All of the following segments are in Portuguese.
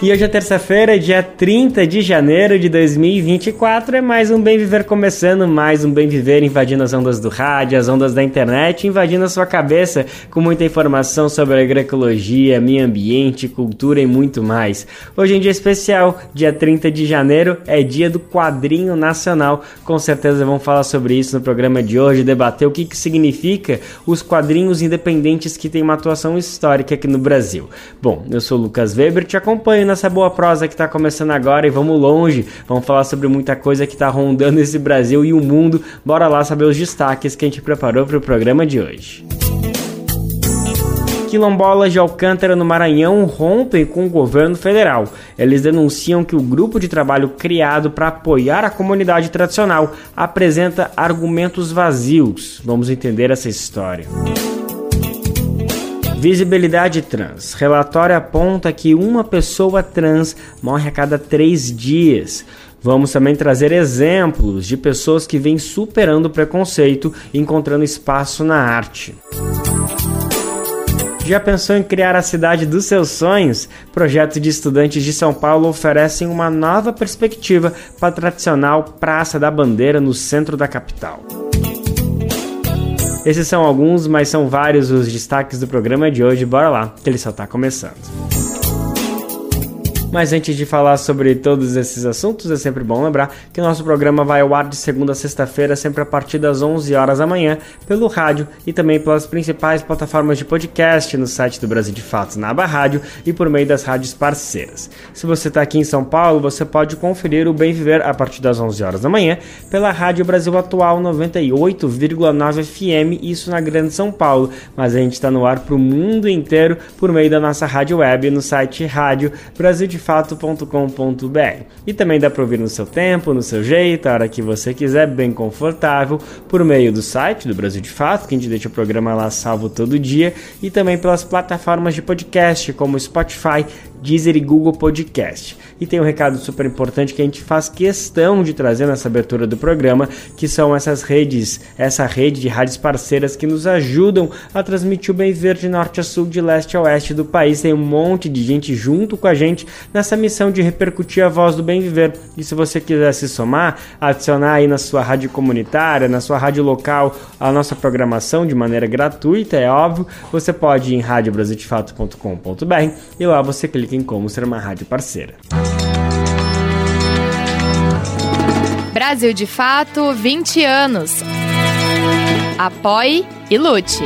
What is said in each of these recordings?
E hoje é terça-feira, dia 30 de janeiro de 2024. É mais um Bem Viver começando, mais um Bem Viver invadindo as ondas do rádio, as ondas da internet, invadindo a sua cabeça com muita informação sobre agroecologia, meio ambiente, cultura e muito mais. Hoje é um dia especial, dia 30 de janeiro, é dia do quadrinho nacional. Com certeza vamos falar sobre isso no programa de hoje, debater o que, que significa os quadrinhos independentes que têm uma atuação histórica aqui no Brasil. Bom, eu sou o Lucas Weber, te acompanho nessa boa prosa que está começando agora e vamos longe. Vamos falar sobre muita coisa que está rondando esse Brasil e o mundo. Bora lá saber os destaques que a gente preparou para o programa de hoje. Quilombolas de Alcântara, no Maranhão, rompem com o governo federal. Eles denunciam que o grupo de trabalho criado para apoiar a comunidade tradicional apresenta argumentos vazios. Vamos entender essa história. Visibilidade trans. Relatório aponta que uma pessoa trans morre a cada três dias. Vamos também trazer exemplos de pessoas que vêm superando o preconceito e encontrando espaço na arte. Já pensou em criar a cidade dos seus sonhos? Projetos de estudantes de São Paulo oferecem uma nova perspectiva para a tradicional Praça da Bandeira no centro da capital. Esses são alguns, mas são vários os destaques do programa de hoje. Bora lá, que ele só está começando. Mas antes de falar sobre todos esses assuntos, é sempre bom lembrar que nosso programa vai ao ar de segunda a sexta-feira, sempre a partir das 11 horas da manhã, pelo rádio e também pelas principais plataformas de podcast no site do Brasil de Fatos, na aba rádio e por meio das rádios parceiras. Se você está aqui em São Paulo, você pode conferir o Bem Viver a partir das 11 horas da manhã pela Rádio Brasil Atual 98,9 FM, isso na Grande São Paulo. Mas a gente está no ar para o mundo inteiro por meio da nossa rádio web no site Rádio Brasil de defato.com.br. E também dá para ouvir no seu tempo, no seu jeito, a hora que você quiser, bem confortável, por meio do site do Brasil de Fato, que a gente deixa o programa lá salvo todo dia, e também pelas plataformas de podcast como Spotify, Deezer e Google Podcast. E tem um recado super importante que a gente faz questão de trazer nessa abertura do programa, que são essas redes, essa rede de rádios parceiras que nos ajudam a transmitir o bem verde de norte a sul, de leste a oeste do país. Tem um monte de gente junto com a gente nessa missão de repercutir a voz do bem viver. E se você quiser se somar, adicionar aí na sua rádio comunitária, na sua rádio local, a nossa programação de maneira gratuita, é óbvio, você pode ir em radiobrasildefato.com.br e lá você clica em como ser uma rádio parceira. Brasil de Fato 20 anos. Apoie e lute.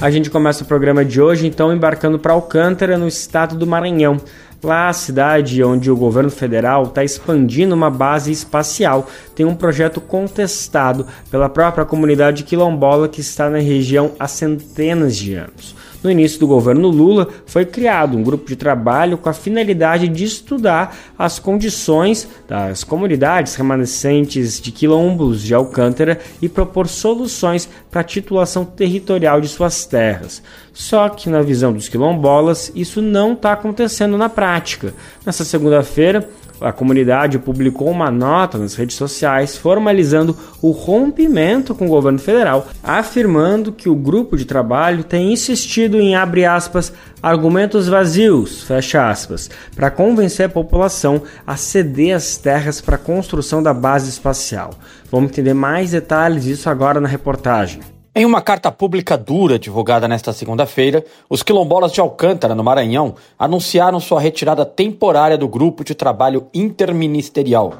A gente começa o programa de hoje então embarcando para Alcântara, no estado do Maranhão. Lá, a cidade onde o governo federal está expandindo uma base espacial tem um projeto contestado pela própria comunidade quilombola que está na região há centenas de anos. No início do governo Lula, foi criado um grupo de trabalho com a finalidade de estudar as condições das comunidades remanescentes de quilombos de Alcântara e propor soluções para a titulação territorial de suas terras. Só que, na visão dos quilombolas, isso não está acontecendo na prática. Nessa segunda-feira, a comunidade publicou uma nota nas redes sociais formalizando o rompimento com o governo federal, afirmando que o grupo de trabalho tem insistido em abre aspas argumentos vazios, fecha aspas, para convencer a população a ceder as terras para a construção da base espacial. Vamos entender mais detalhes disso agora na reportagem. Em uma carta pública dura divulgada nesta segunda-feira, os quilombolas de Alcântara, no Maranhão, anunciaram sua retirada temporária do Grupo de Trabalho Interministerial.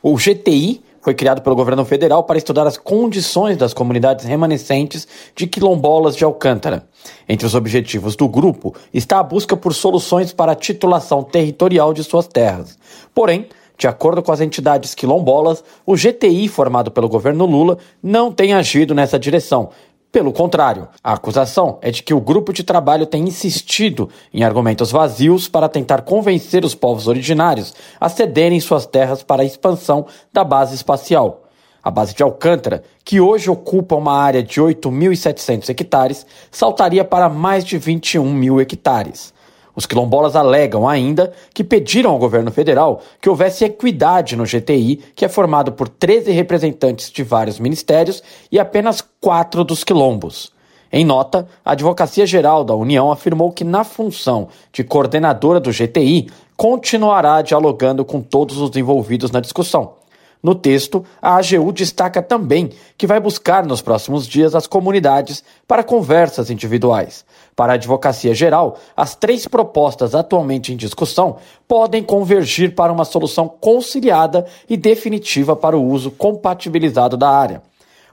O GTI foi criado pelo governo federal para estudar as condições das comunidades remanescentes de quilombolas de Alcântara. Entre os objetivos do grupo está a busca por soluções para a titulação territorial de suas terras. Porém, de acordo com as entidades quilombolas, o GTI formado pelo governo Lula não tem agido nessa direção. Pelo contrário, a acusação é de que o grupo de trabalho tem insistido em argumentos vazios para tentar convencer os povos originários a cederem suas terras para a expansão da base espacial. A base de Alcântara, que hoje ocupa uma área de 8.700 hectares, saltaria para mais de 21 mil hectares. Os quilombolas alegam ainda que pediram ao governo federal que houvesse equidade no GTI, que é formado por 13 representantes de vários ministérios e apenas quatro dos quilombos. Em nota, a Advocacia Geral da União afirmou que, na função de coordenadora do GTI, continuará dialogando com todos os envolvidos na discussão. No texto, a AGU destaca também que vai buscar nos próximos dias as comunidades para conversas individuais. Para a Advocacia Geral, as três propostas atualmente em discussão podem convergir para uma solução conciliada e definitiva para o uso compatibilizado da área.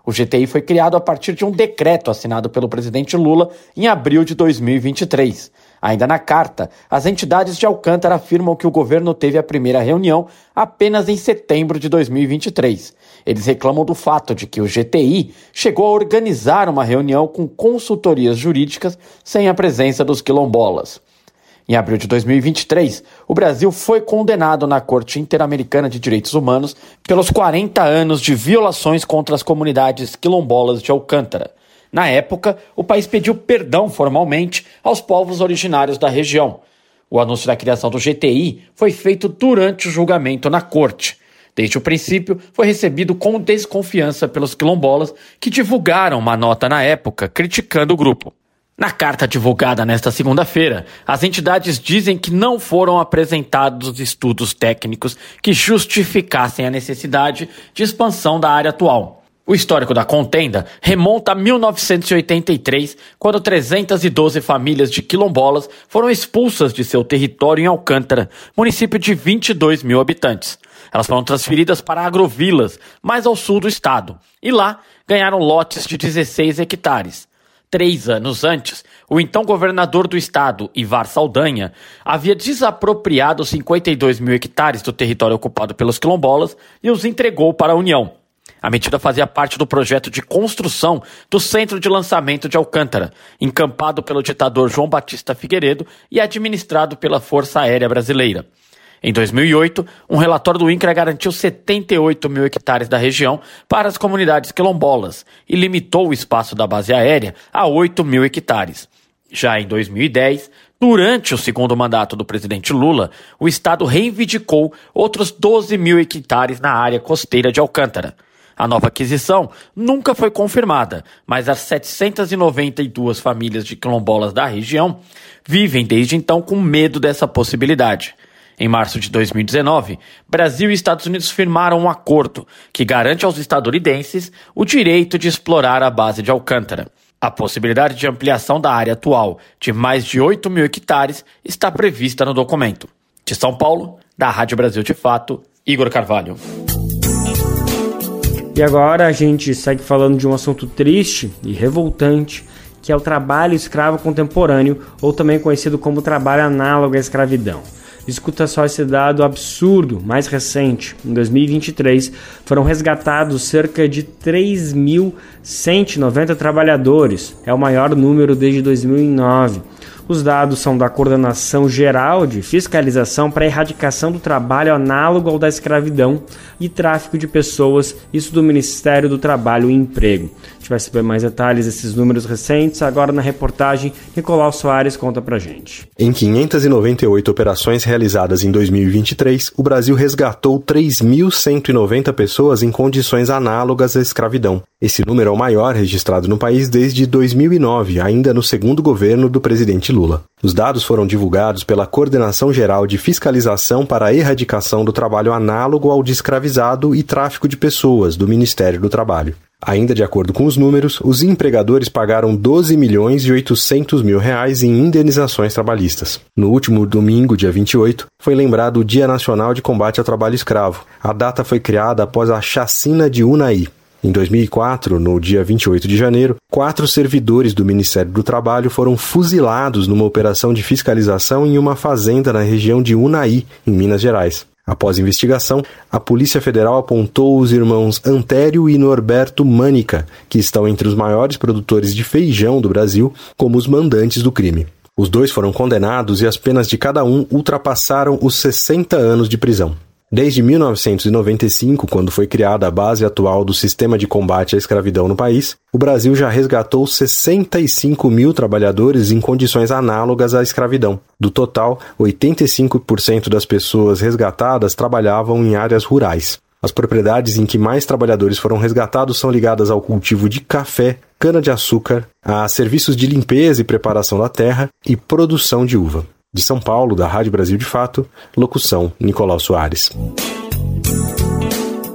O GTI foi criado a partir de um decreto assinado pelo presidente Lula em abril de 2023. Ainda na carta, as entidades de Alcântara afirmam que o governo teve a primeira reunião apenas em setembro de 2023. Eles reclamam do fato de que o GTI chegou a organizar uma reunião com consultorias jurídicas sem a presença dos quilombolas. Em abril de 2023, o Brasil foi condenado na Corte Interamericana de Direitos Humanos pelos 40 anos de violações contra as comunidades quilombolas de Alcântara. Na época, o país pediu perdão formalmente aos povos originários da região. O anúncio da criação do GTI foi feito durante o julgamento na corte. Desde o princípio, foi recebido com desconfiança pelos quilombolas, que divulgaram uma nota na época criticando o grupo. Na carta divulgada nesta segunda-feira, as entidades dizem que não foram apresentados estudos técnicos que justificassem a necessidade de expansão da área atual. O histórico da contenda remonta a 1983, quando 312 famílias de quilombolas foram expulsas de seu território em Alcântara, município de 22 mil habitantes. Elas foram transferidas para agrovilas, mais ao sul do estado, e lá ganharam lotes de 16 hectares. Três anos antes, o então governador do estado, Ivar Saldanha, havia desapropriado 52 mil hectares do território ocupado pelos quilombolas e os entregou para a União. A medida fazia parte do projeto de construção do Centro de Lançamento de Alcântara, encampado pelo ditador João Batista Figueiredo e administrado pela Força Aérea Brasileira. Em 2008, um relatório do INCRA garantiu 78 mil hectares da região para as comunidades quilombolas e limitou o espaço da base aérea a 8 mil hectares. Já em 2010, durante o segundo mandato do presidente Lula, o Estado reivindicou outros 12 mil hectares na área costeira de Alcântara. A nova aquisição nunca foi confirmada, mas as 792 famílias de quilombolas da região vivem desde então com medo dessa possibilidade. Em março de 2019, Brasil e Estados Unidos firmaram um acordo que garante aos estadunidenses o direito de explorar a base de Alcântara. A possibilidade de ampliação da área atual de mais de 8 mil hectares está prevista no documento. De São Paulo, da Rádio Brasil de Fato, Igor Carvalho. E agora a gente segue falando de um assunto triste e revoltante, que é o trabalho escravo contemporâneo, ou também conhecido como trabalho análogo à escravidão. Escuta só esse dado absurdo, mais recente. Em 2023, foram resgatados cerca de 3.190 trabalhadores. É o maior número desde 2009. Os dados são da Coordenação Geral de Fiscalização para a Erradicação do Trabalho análogo ao da escravidão e tráfico de pessoas, isso do Ministério do Trabalho e Emprego. Gente vai saber mais detalhes desses números recentes agora na reportagem. Nicolau Soares conta pra gente. Em 598 operações realizadas em 2023, o Brasil resgatou 3.190 pessoas em condições análogas à escravidão. Esse número é o maior registrado no país desde 2009, ainda no segundo governo do presidente Lula. Os dados foram divulgados pela Coordenação Geral de Fiscalização para a Erradicação do Trabalho Análogo ao de Escravizado e Tráfico de Pessoas, do Ministério do Trabalho. Ainda de acordo com os números, os empregadores pagaram 12 milhões e 800 mil reais em indenizações trabalhistas. No último domingo, dia 28, foi lembrado o Dia Nacional de Combate ao Trabalho Escravo. A data foi criada após a chacina de Unai, em 2004, no dia 28 de janeiro, quatro servidores do Ministério do Trabalho foram fuzilados numa operação de fiscalização em uma fazenda na região de Unai, em Minas Gerais. Após investigação, a Polícia Federal apontou os irmãos Antério e Norberto Mânica, que estão entre os maiores produtores de feijão do Brasil, como os mandantes do crime. Os dois foram condenados e as penas de cada um ultrapassaram os 60 anos de prisão. Desde 1995, quando foi criada a base atual do sistema de combate à escravidão no país, o Brasil já resgatou 65 mil trabalhadores em condições análogas à escravidão. Do total, 85% das pessoas resgatadas trabalhavam em áreas rurais. As propriedades em que mais trabalhadores foram resgatados são ligadas ao cultivo de café, cana-de-açúcar, a serviços de limpeza e preparação da terra e produção de uva. De São Paulo, da Rádio Brasil de Fato, locução Nicolau Soares.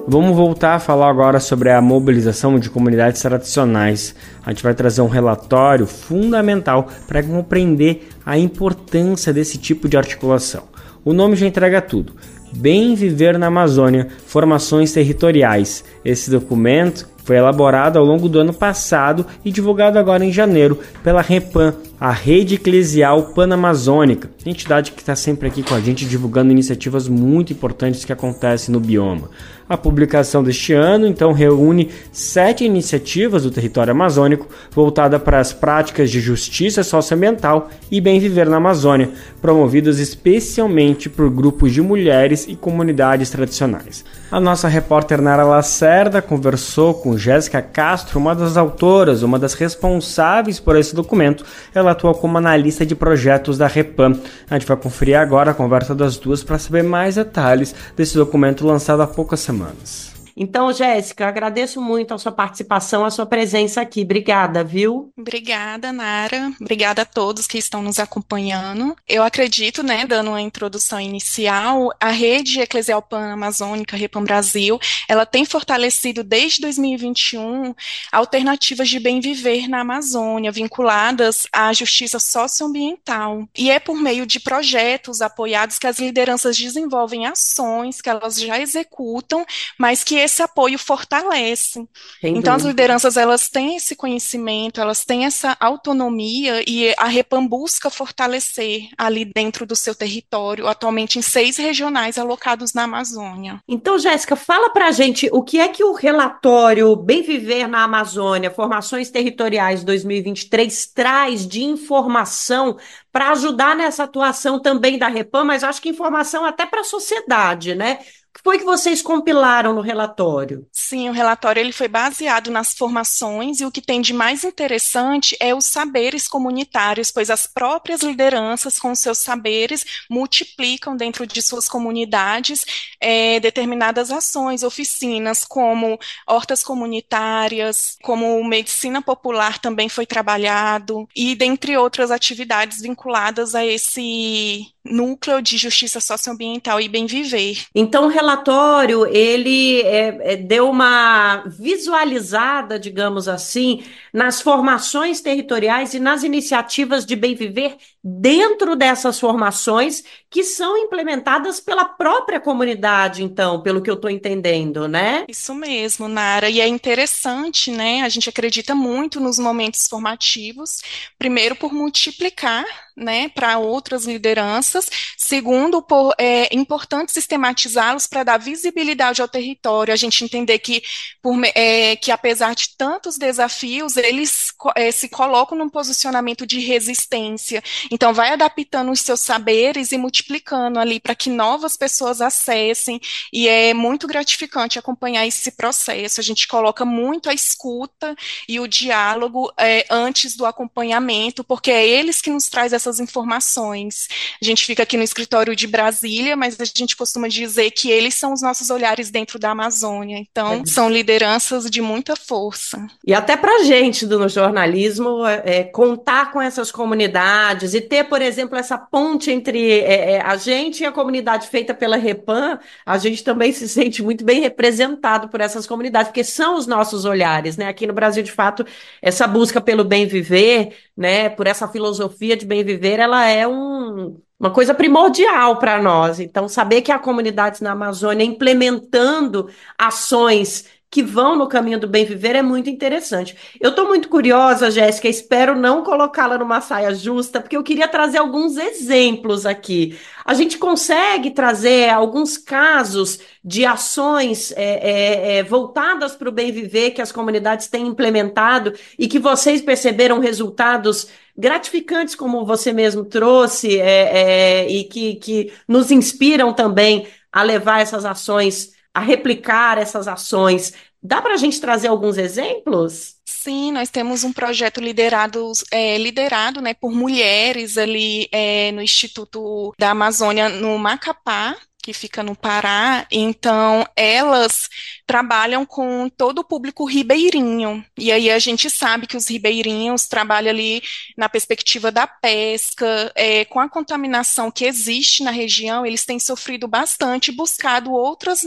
Vamos voltar a falar agora sobre a mobilização de comunidades tradicionais. A gente vai trazer um relatório fundamental para compreender a importância desse tipo de articulação. O nome já entrega tudo. Bem Viver na Amazônia, Formações Territoriais. Esse documento foi elaborado ao longo do ano passado e divulgado agora em janeiro pela REPAM, a Rede Eclesial Panamazônica, entidade que está sempre aqui com a gente divulgando iniciativas muito importantes que acontecem no bioma. A publicação deste ano, então, reúne sete iniciativas do território amazônico voltada para as práticas de justiça socioambiental e bem viver na Amazônia, promovidas especialmente por grupos de mulheres e comunidades tradicionais. A nossa repórter Nara Lacerda conversou com Jéssica Castro, uma das autoras, uma das responsáveis por esse documento. Ela atua como analista de projetos da Repam. A gente vai conferir agora a conversa das duas para saber mais detalhes desse documento lançado há poucas semanas. humans Então, Jéssica, agradeço muito a sua participação, a sua presença aqui. Obrigada, viu? Obrigada, Nara. Obrigada a todos que estão nos acompanhando. Eu acredito, né, dando uma introdução inicial, a rede eclesial pan-amazônica, Repam Brasil, ela tem fortalecido desde 2021 alternativas de bem viver na Amazônia, vinculadas à justiça socioambiental. E é por meio de projetos apoiados que as lideranças desenvolvem ações que elas já executam, mas que esse apoio fortalece. Sem então, dúvida. as lideranças, elas têm esse conhecimento, elas têm essa autonomia e a Repam busca fortalecer ali dentro do seu território, atualmente em seis regionais alocados na Amazônia. Então, Jéssica, fala para a gente o que é que o relatório Bem Viver na Amazônia, Formações Territoriais 2023, traz de informação para ajudar nessa atuação também da Repam, mas acho que informação até para a sociedade, né? Que foi que vocês compilaram no relatório? Sim, o relatório ele foi baseado nas formações e o que tem de mais interessante é os saberes comunitários, pois as próprias lideranças com seus saberes multiplicam dentro de suas comunidades é, determinadas ações, oficinas como hortas comunitárias, como medicina popular também foi trabalhado e dentre outras atividades vinculadas a esse núcleo de justiça socioambiental e bem viver. Então, o relatório ele é, é, deu uma visualizada, digamos assim, nas formações territoriais e nas iniciativas de bem viver dentro dessas formações que são implementadas pela própria comunidade, então, pelo que eu estou entendendo, né? Isso mesmo, Nara. E é interessante, né? A gente acredita muito nos momentos formativos, primeiro por multiplicar né, para outras lideranças. Segundo, por é importante sistematizá-los para dar visibilidade ao território, a gente entender que, por, é, que apesar de tantos desafios, eles é, se colocam num posicionamento de resistência. Então, vai adaptando os seus saberes e multiplicando ali para que novas pessoas acessem, e é muito gratificante acompanhar esse processo. A gente coloca muito a escuta e o diálogo é, antes do acompanhamento, porque é eles que nos traz essas informações. A gente fica aqui no escritório de Brasília, mas a gente costuma dizer que eles são os nossos olhares dentro da Amazônia. Então, é. são lideranças de muita força. E até para a gente do jornalismo, é, é, contar com essas comunidades e ter, por exemplo, essa ponte entre é, é, a gente e a comunidade feita pela Repam, a gente também se sente muito bem representado por essas comunidades, porque são os nossos olhares, né? Aqui no Brasil, de fato, essa busca pelo bem viver, né, por essa filosofia de bem viver, ela é um, uma coisa primordial para nós. Então, saber que há comunidades na Amazônia implementando ações que vão no caminho do bem viver é muito interessante. Eu estou muito curiosa, Jéssica, espero não colocá-la numa saia justa, porque eu queria trazer alguns exemplos aqui. A gente consegue trazer alguns casos de ações é, é, é, voltadas para o bem viver que as comunidades têm implementado e que vocês perceberam resultados gratificantes, como você mesmo trouxe, é, é, e que, que nos inspiram também a levar essas ações, a replicar essas ações. Dá para a gente trazer alguns exemplos? Sim, nós temos um projeto liderado, é, liderado né, por mulheres ali é, no Instituto da Amazônia, no Macapá, que fica no Pará, então elas trabalham com todo o público ribeirinho. E aí a gente sabe que os ribeirinhos trabalham ali na perspectiva da pesca, é, com a contaminação que existe na região, eles têm sofrido bastante buscado outras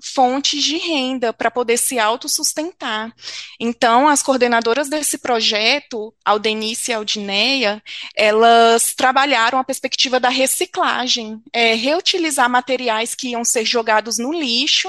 fontes de renda para poder se autossustentar. Então, as coordenadoras desse projeto, Aldenice e Aldineia, elas trabalharam a perspectiva da reciclagem, é, reutilizar materiais que iam ser jogados no lixo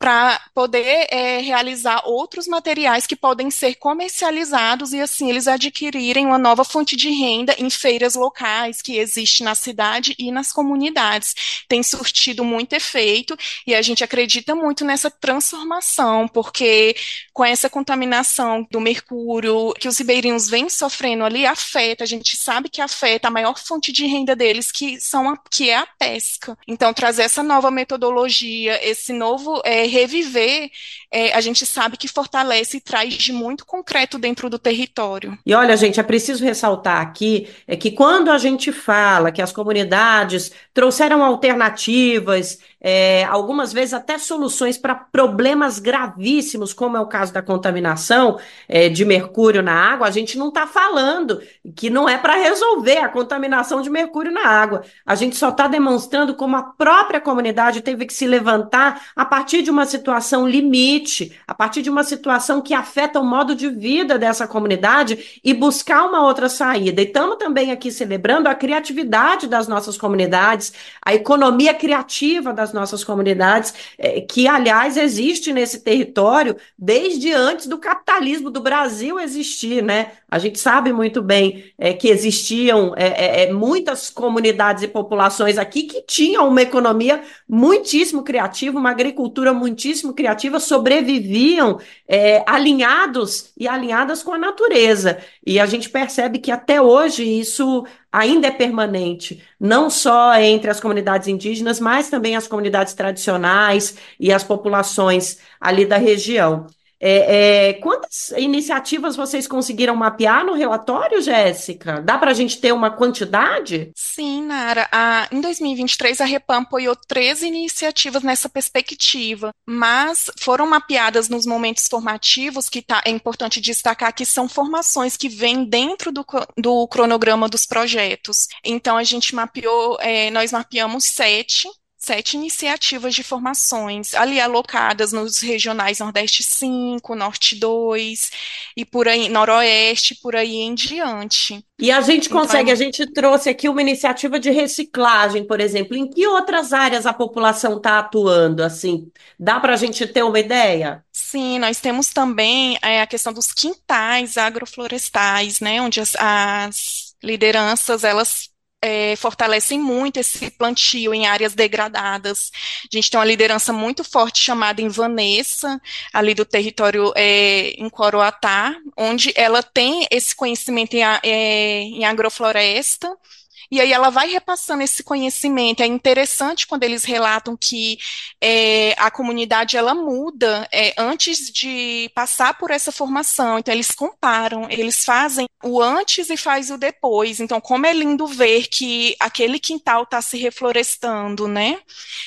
para poder é, realizar outros materiais que podem ser comercializados e assim eles adquirirem uma nova fonte de renda em feiras locais que existe na cidade e nas comunidades. Tem surtido muito efeito e a gente acredita muito nessa transformação, porque com essa contaminação do mercúrio que os ribeirinhos vêm sofrendo ali afeta, a gente sabe que afeta a maior fonte de renda deles, que são a, que é a pesca. Então trazer essa nova metodologia, esse novo é, reviver, é, a gente sabe que fortalece e traz de muito concreto dentro do território. E olha, gente, é preciso ressaltar aqui é que quando a gente fala que as comunidades trouxeram alternativas, é, algumas vezes até soluções para problemas gravíssimos, como é o caso da contaminação é, de mercúrio na água, a gente não está falando que não é para resolver a contaminação de mercúrio na água. A gente só está demonstrando como a própria comunidade teve que se levantar a partir de uma situação limite, a partir de uma situação que afeta o modo de vida dessa comunidade e buscar uma outra saída. E estamos também aqui celebrando a criatividade das nossas comunidades, a economia criativa das das nossas comunidades, é, que, aliás, existe nesse território desde antes do capitalismo do Brasil existir, né? A gente sabe muito bem é, que existiam é, é, é muitas comunidades e populações aqui que tinham uma economia muitíssimo criativa, uma agricultura muitíssimo criativa, sobreviviam é, alinhados e alinhadas com a natureza. E a gente percebe que até hoje isso ainda é permanente, não só entre as comunidades indígenas, mas também as comunidades tradicionais e as populações ali da região. É, é, quantas iniciativas vocês conseguiram mapear no relatório, Jéssica? Dá para a gente ter uma quantidade? Sim, Nara. A, em 2023, a Repam apoiou três iniciativas nessa perspectiva, mas foram mapeadas nos momentos formativos, que tá, é importante destacar que são formações que vêm dentro do, do cronograma dos projetos. Então, a gente mapeou, é, nós mapeamos sete sete iniciativas de formações ali alocadas nos regionais Nordeste 5, Norte 2 e por aí, Noroeste, por aí em diante. E a gente então, consegue, então, a gente trouxe aqui uma iniciativa de reciclagem, por exemplo. Em que outras áreas a população está atuando? Assim, dá para a gente ter uma ideia? Sim, nós temos também é, a questão dos quintais agroflorestais, né, onde as, as lideranças elas é, fortalecem muito esse plantio em áreas degradadas. A gente tem uma liderança muito forte chamada Vanessa, ali do território é, em Coroatá, onde ela tem esse conhecimento em, é, em agrofloresta, e aí ela vai repassando esse conhecimento. É interessante quando eles relatam que é, a comunidade ela muda é, antes de passar por essa formação. Então eles comparam, eles fazem o antes e faz o depois. Então como é lindo ver que aquele quintal está se reflorestando, né?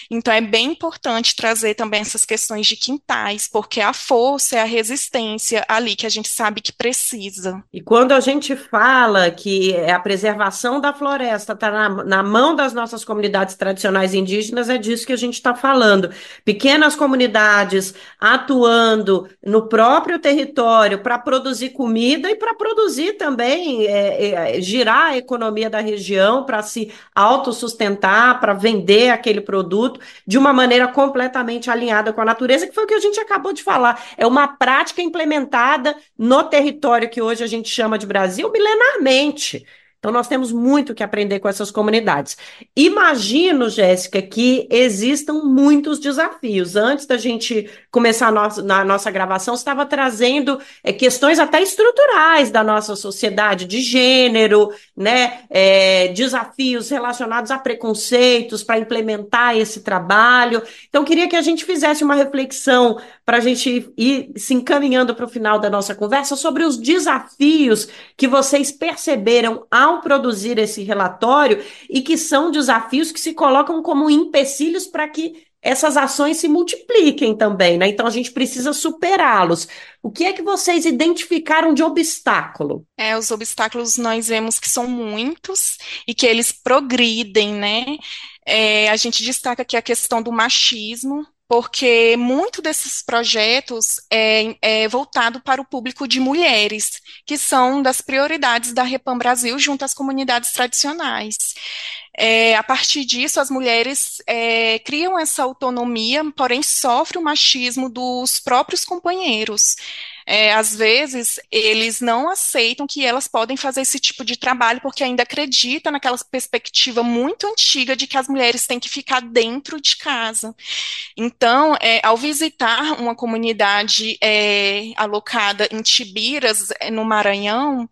Então é bem importante trazer também essas questões de quintais, porque a força é a resistência ali que a gente sabe que precisa. E quando a gente fala que é a preservação da floresta floresta está na, na mão das nossas comunidades tradicionais indígenas, é disso que a gente está falando. Pequenas comunidades atuando no próprio território para produzir comida e para produzir também, é, é, girar a economia da região, para se autossustentar, para vender aquele produto de uma maneira completamente alinhada com a natureza, que foi o que a gente acabou de falar. É uma prática implementada no território que hoje a gente chama de Brasil milenarmente. Então, nós temos muito que aprender com essas comunidades. Imagino, Jéssica, que existam muitos desafios. Antes da gente começar a nossa, na nossa gravação, estava trazendo é, questões até estruturais da nossa sociedade, de gênero, né? É, desafios relacionados a preconceitos para implementar esse trabalho. Então, queria que a gente fizesse uma reflexão para a gente ir se encaminhando para o final da nossa conversa sobre os desafios que vocês perceberam ao produzir esse relatório e que são desafios que se colocam como empecilhos para que essas ações se multipliquem também, né? Então a gente precisa superá-los. O que é que vocês identificaram de obstáculo? É, os obstáculos nós vemos que são muitos e que eles progridem, né? É, a gente destaca aqui a questão do machismo, porque muito desses projetos é, é, voltado para o público de mulheres, que são das prioridades da Repam Brasil junto às comunidades tradicionais. É, a partir disso, as mulheres é, criam essa autonomia, porém sofrem o machismo dos próprios companheiros é, às vezes eles não aceitam que elas podem fazer esse tipo de trabalho porque ainda acreditam naquela perspectiva muito antiga de que as mulheres têm que ficar dentro de casa. Então, é, ao visitar uma comunidade é, alocada em Tibiras, é, no Maranhão,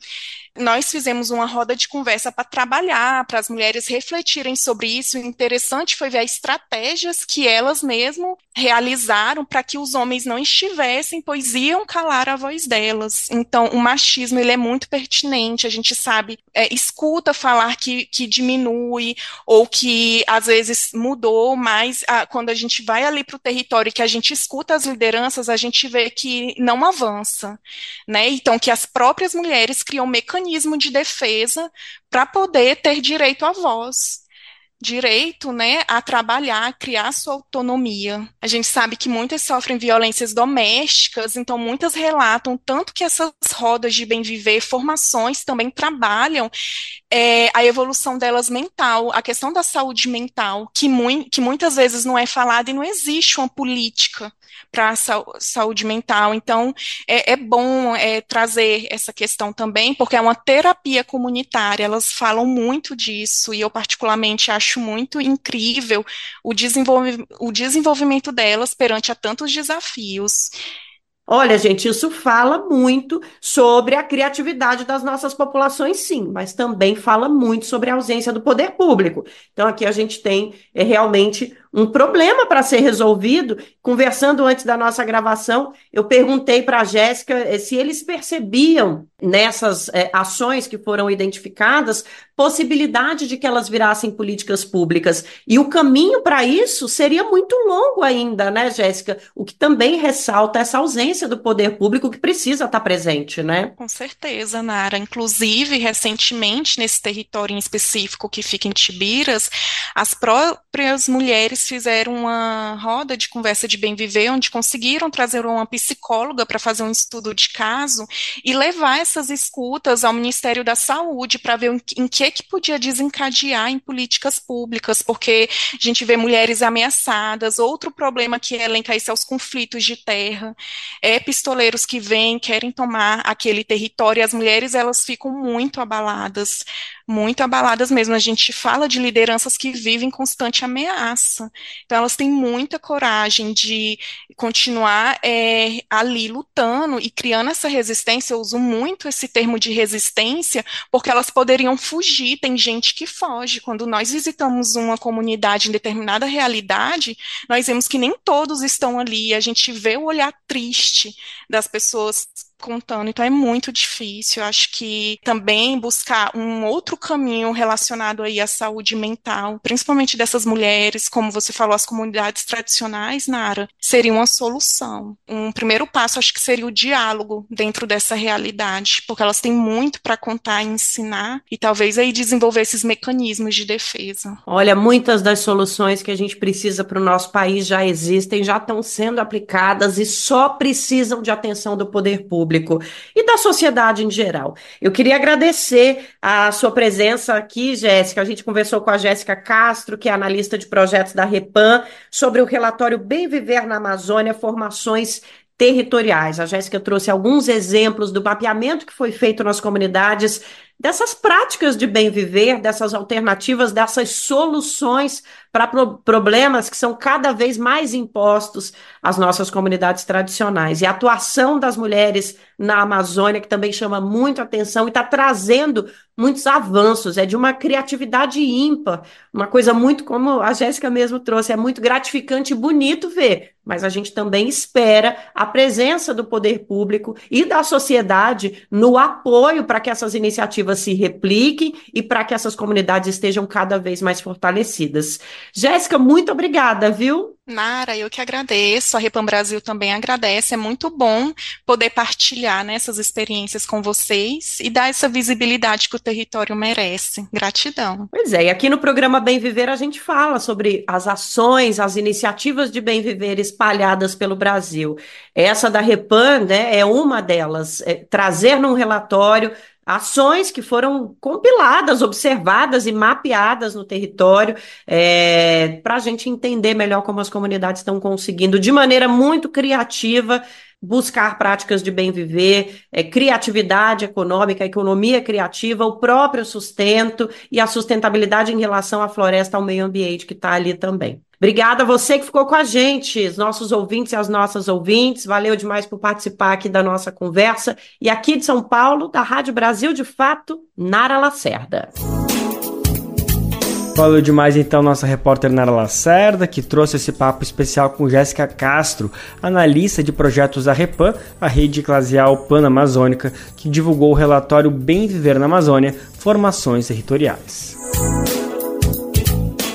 nós fizemos uma roda de conversa para trabalhar, para as mulheres refletirem sobre isso. O interessante foi ver as estratégias que elas mesmo realizaram para que os homens não estivessem, pois iam calar a voz delas. Então, o machismo ele é muito pertinente. A gente sabe, é, escuta falar que, que diminui ou que às vezes mudou, mas a, quando a gente vai ali para o território que a gente escuta as lideranças, a gente vê que não avança, né? Então, que as próprias mulheres criam mecanismo de defesa para poder ter direito à voz direito, né, a trabalhar, a criar sua autonomia. A gente sabe que muitas sofrem violências domésticas, então muitas relatam tanto que essas rodas de bem viver, formações também trabalham é, a evolução delas mental, a questão da saúde mental, que, que muitas vezes não é falada e não existe uma política para a saúde mental. Então, é, é bom é, trazer essa questão também, porque é uma terapia comunitária, elas falam muito disso, e eu, particularmente, acho muito incrível o, o desenvolvimento delas perante a tantos desafios. Olha, gente, isso fala muito sobre a criatividade das nossas populações, sim, mas também fala muito sobre a ausência do poder público. Então, aqui a gente tem é, realmente um problema para ser resolvido. Conversando antes da nossa gravação, eu perguntei para a Jéssica eh, se eles percebiam nessas é, ações que foram identificadas possibilidade de que elas virassem políticas públicas. E o caminho para isso seria muito longo ainda, né, Jéssica? O que também ressalta essa ausência do poder público que precisa estar presente, né? Com certeza, Nara. Inclusive, recentemente, nesse território em específico que fica em Tibiras, as próprias mulheres eles fizeram uma roda de conversa de bem viver, onde conseguiram trazer uma psicóloga para fazer um estudo de caso e levar essas escutas ao Ministério da Saúde para ver em que que podia desencadear em políticas públicas, porque a gente vê mulheres ameaçadas, outro problema que elenca isso é os conflitos de terra, é pistoleiros que vêm, querem tomar aquele território, e as mulheres elas ficam muito abaladas, muito abaladas mesmo. A gente fala de lideranças que vivem constante ameaça. Então, elas têm muita coragem de continuar é, ali lutando e criando essa resistência. Eu uso muito esse termo de resistência, porque elas poderiam fugir. Tem gente que foge. Quando nós visitamos uma comunidade em determinada realidade, nós vemos que nem todos estão ali. A gente vê o olhar triste das pessoas contando, então é muito difícil. Eu acho que também buscar um outro caminho relacionado aí à saúde mental, principalmente dessas mulheres, como você falou, as comunidades tradicionais, Nara, seria uma solução. Um primeiro passo, acho que seria o diálogo dentro dessa realidade, porque elas têm muito para contar e ensinar, e talvez aí desenvolver esses mecanismos de defesa. Olha, muitas das soluções que a gente precisa para o nosso país já existem, já estão sendo aplicadas e só precisam de atenção do poder público público e da sociedade em geral. Eu queria agradecer a sua presença aqui, Jéssica. A gente conversou com a Jéssica Castro, que é analista de projetos da Repam, sobre o relatório Bem Viver na Amazônia, formações territoriais. A Jéssica trouxe alguns exemplos do mapeamento que foi feito nas comunidades dessas práticas de bem viver, dessas alternativas, dessas soluções para pro problemas que são cada vez mais impostos às nossas comunidades tradicionais. E a atuação das mulheres na Amazônia, que também chama muito atenção e está trazendo muitos avanços, é de uma criatividade ímpar, uma coisa muito, como a Jéssica mesmo trouxe, é muito gratificante e bonito ver, mas a gente também espera a presença do poder público e da sociedade no apoio para que essas iniciativas se repliquem e para que essas comunidades estejam cada vez mais fortalecidas. Jéssica, muito obrigada, viu? Nara, eu que agradeço, a Repam Brasil também agradece, é muito bom poder partilhar né, essas experiências com vocês e dar essa visibilidade que o território merece. Gratidão. Pois é, e aqui no programa Bem Viver a gente fala sobre as ações, as iniciativas de bem viver espalhadas pelo Brasil. Essa da Repam né, é uma delas, é trazer num relatório ações que foram compiladas, observadas e mapeadas no território, é, para a gente entender melhor como as comunidades estão conseguindo, de maneira muito criativa, buscar práticas de bem viver, é, criatividade econômica, economia criativa, o próprio sustento e a sustentabilidade em relação à floresta, ao meio ambiente que está ali também. Obrigada a você que ficou com a gente, os nossos ouvintes e as nossas ouvintes. Valeu demais por participar aqui da nossa conversa. E aqui de São Paulo, da Rádio Brasil de Fato, Nara Lacerda. Valeu demais então nossa repórter Nara Lacerda, que trouxe esse papo especial com Jéssica Castro, analista de projetos da Repam, a rede eclesial pan-amazônica, que divulgou o relatório Bem Viver na Amazônia, Formações Territoriais.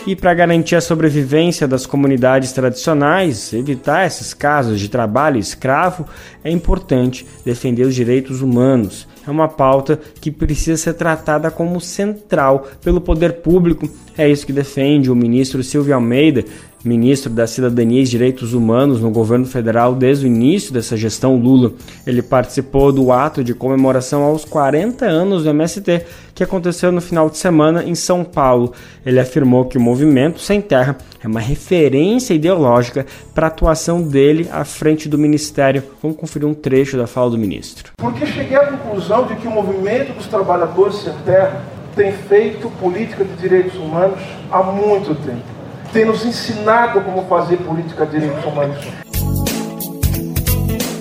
E para garantir a sobrevivência das comunidades tradicionais, evitar esses casos de trabalho escravo, é importante defender os direitos humanos. É uma pauta que precisa ser tratada como central pelo poder público. É isso que defende o ministro Silvio Almeida, ministro da Cidadania e Direitos Humanos no governo federal desde o início dessa gestão Lula. Ele participou do ato de comemoração aos 40 anos do MST, que aconteceu no final de semana em São Paulo. Ele afirmou que o movimento Sem Terra é uma referência ideológica para a atuação dele à frente do ministério. Vamos conferir um trecho da fala do ministro. Porque cheguei à conclusão de que o movimento dos trabalhadores sem terra tem feito política de direitos humanos há muito tempo tem nos ensinado como fazer política de direitos humanos.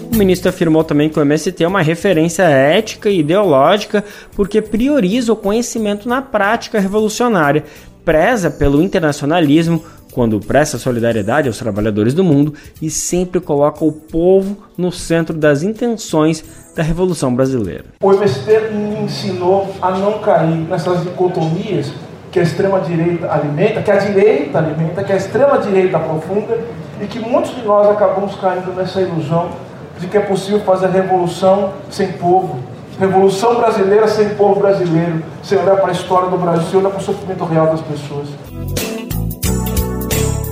O ministro afirmou também que o MST é uma referência ética e ideológica porque prioriza o conhecimento na prática revolucionária, preza pelo internacionalismo quando presta solidariedade aos trabalhadores do mundo e sempre coloca o povo no centro das intenções da Revolução Brasileira. O MST me ensinou a não cair nessas dicotomias que a extrema-direita alimenta, que a direita alimenta, que a extrema-direita aprofunda e que muitos de nós acabamos caindo nessa ilusão de que é possível fazer revolução sem povo, revolução brasileira sem povo brasileiro, sem olhar para a história do Brasil, sem olhar para o sofrimento real das pessoas.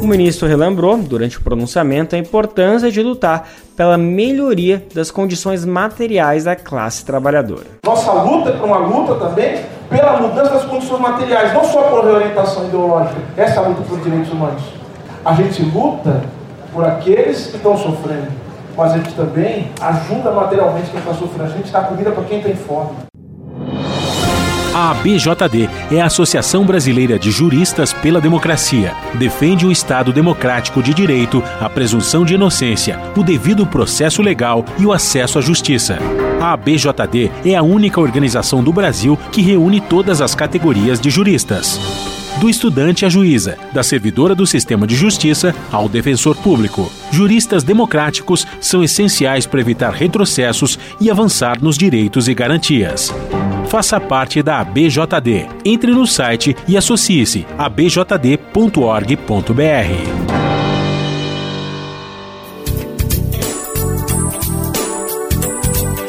O ministro relembrou, durante o pronunciamento, a importância de lutar pela melhoria das condições materiais da classe trabalhadora. Nossa luta é uma luta também pela mudança das condições materiais, não só por reorientação ideológica, essa é a luta por direitos humanos. A gente luta por aqueles que estão sofrendo, mas a gente também ajuda materialmente quem está sofrendo. A gente dá comida para quem tem fome. A ABJD é a Associação Brasileira de Juristas pela Democracia. Defende o Estado democrático de direito, a presunção de inocência, o devido processo legal e o acesso à justiça. A ABJD é a única organização do Brasil que reúne todas as categorias de juristas do estudante à juíza, da servidora do sistema de justiça ao defensor público. Juristas democráticos são essenciais para evitar retrocessos e avançar nos direitos e garantias. Faça parte da ABJD. Entre no site e associe-se a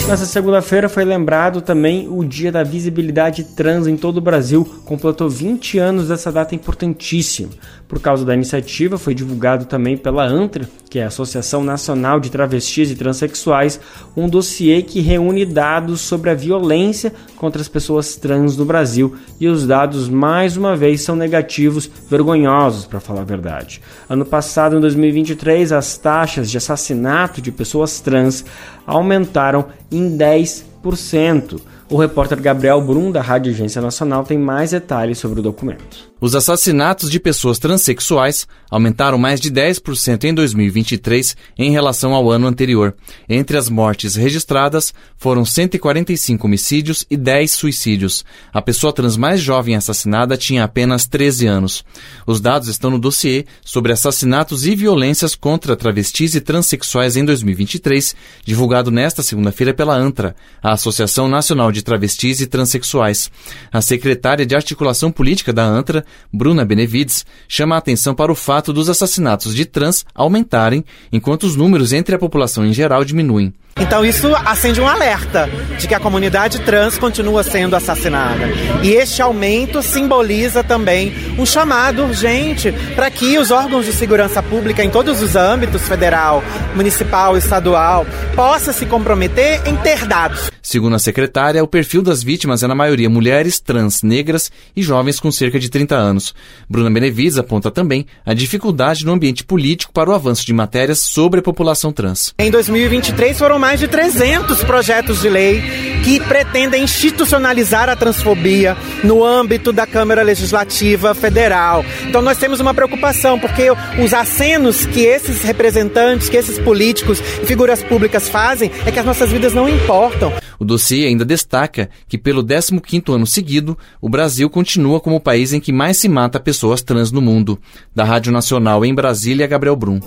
Nessa segunda-feira foi lembrado também o Dia da Visibilidade Trans em todo o Brasil, completou 20 anos dessa data importantíssima. Por causa da iniciativa, foi divulgado também pela ANTRA, que é a Associação Nacional de Travestis e Transsexuais, um dossiê que reúne dados sobre a violência contra as pessoas trans no Brasil. E os dados, mais uma vez, são negativos, vergonhosos, para falar a verdade. Ano passado, em 2023, as taxas de assassinato de pessoas trans aumentaram em 10%. O repórter Gabriel Brum, da Rádio Agência Nacional, tem mais detalhes sobre o documento. Os assassinatos de pessoas transexuais aumentaram mais de 10% em 2023 em relação ao ano anterior. Entre as mortes registradas, foram 145 homicídios e 10 suicídios. A pessoa trans mais jovem assassinada tinha apenas 13 anos. Os dados estão no dossiê sobre assassinatos e violências contra travestis e transexuais em 2023, divulgado nesta segunda-feira pela ANTRA, a Associação Nacional de Travestis e Transsexuais. A secretária de Articulação Política da ANTRA, Bruna Benevides, chama a atenção para o fato dos assassinatos de trans aumentarem, enquanto os números entre a população em geral diminuem. Então isso acende um alerta de que a comunidade trans continua sendo assassinada. E este aumento simboliza também um chamado urgente para que os órgãos de segurança pública em todos os âmbitos, federal, municipal, estadual, possa se comprometer em ter dados. Segundo a secretária, o perfil das vítimas é na maioria mulheres, trans, negras e jovens com cerca de 30 anos. Bruna Benevides aponta também a dificuldade no ambiente político para o avanço de matérias sobre a população trans. Em 2023 foram mais de 300 projetos de lei que pretendem institucionalizar a transfobia no âmbito da Câmara Legislativa Federal. Então nós temos uma preocupação porque os acenos que esses representantes, que esses políticos e figuras públicas fazem é que as nossas vidas não importam. O dossiê ainda destaca que, pelo 15º ano seguido, o Brasil continua como o país em que mais se mata pessoas trans no mundo. Da Rádio Nacional em Brasília, Gabriel Brum.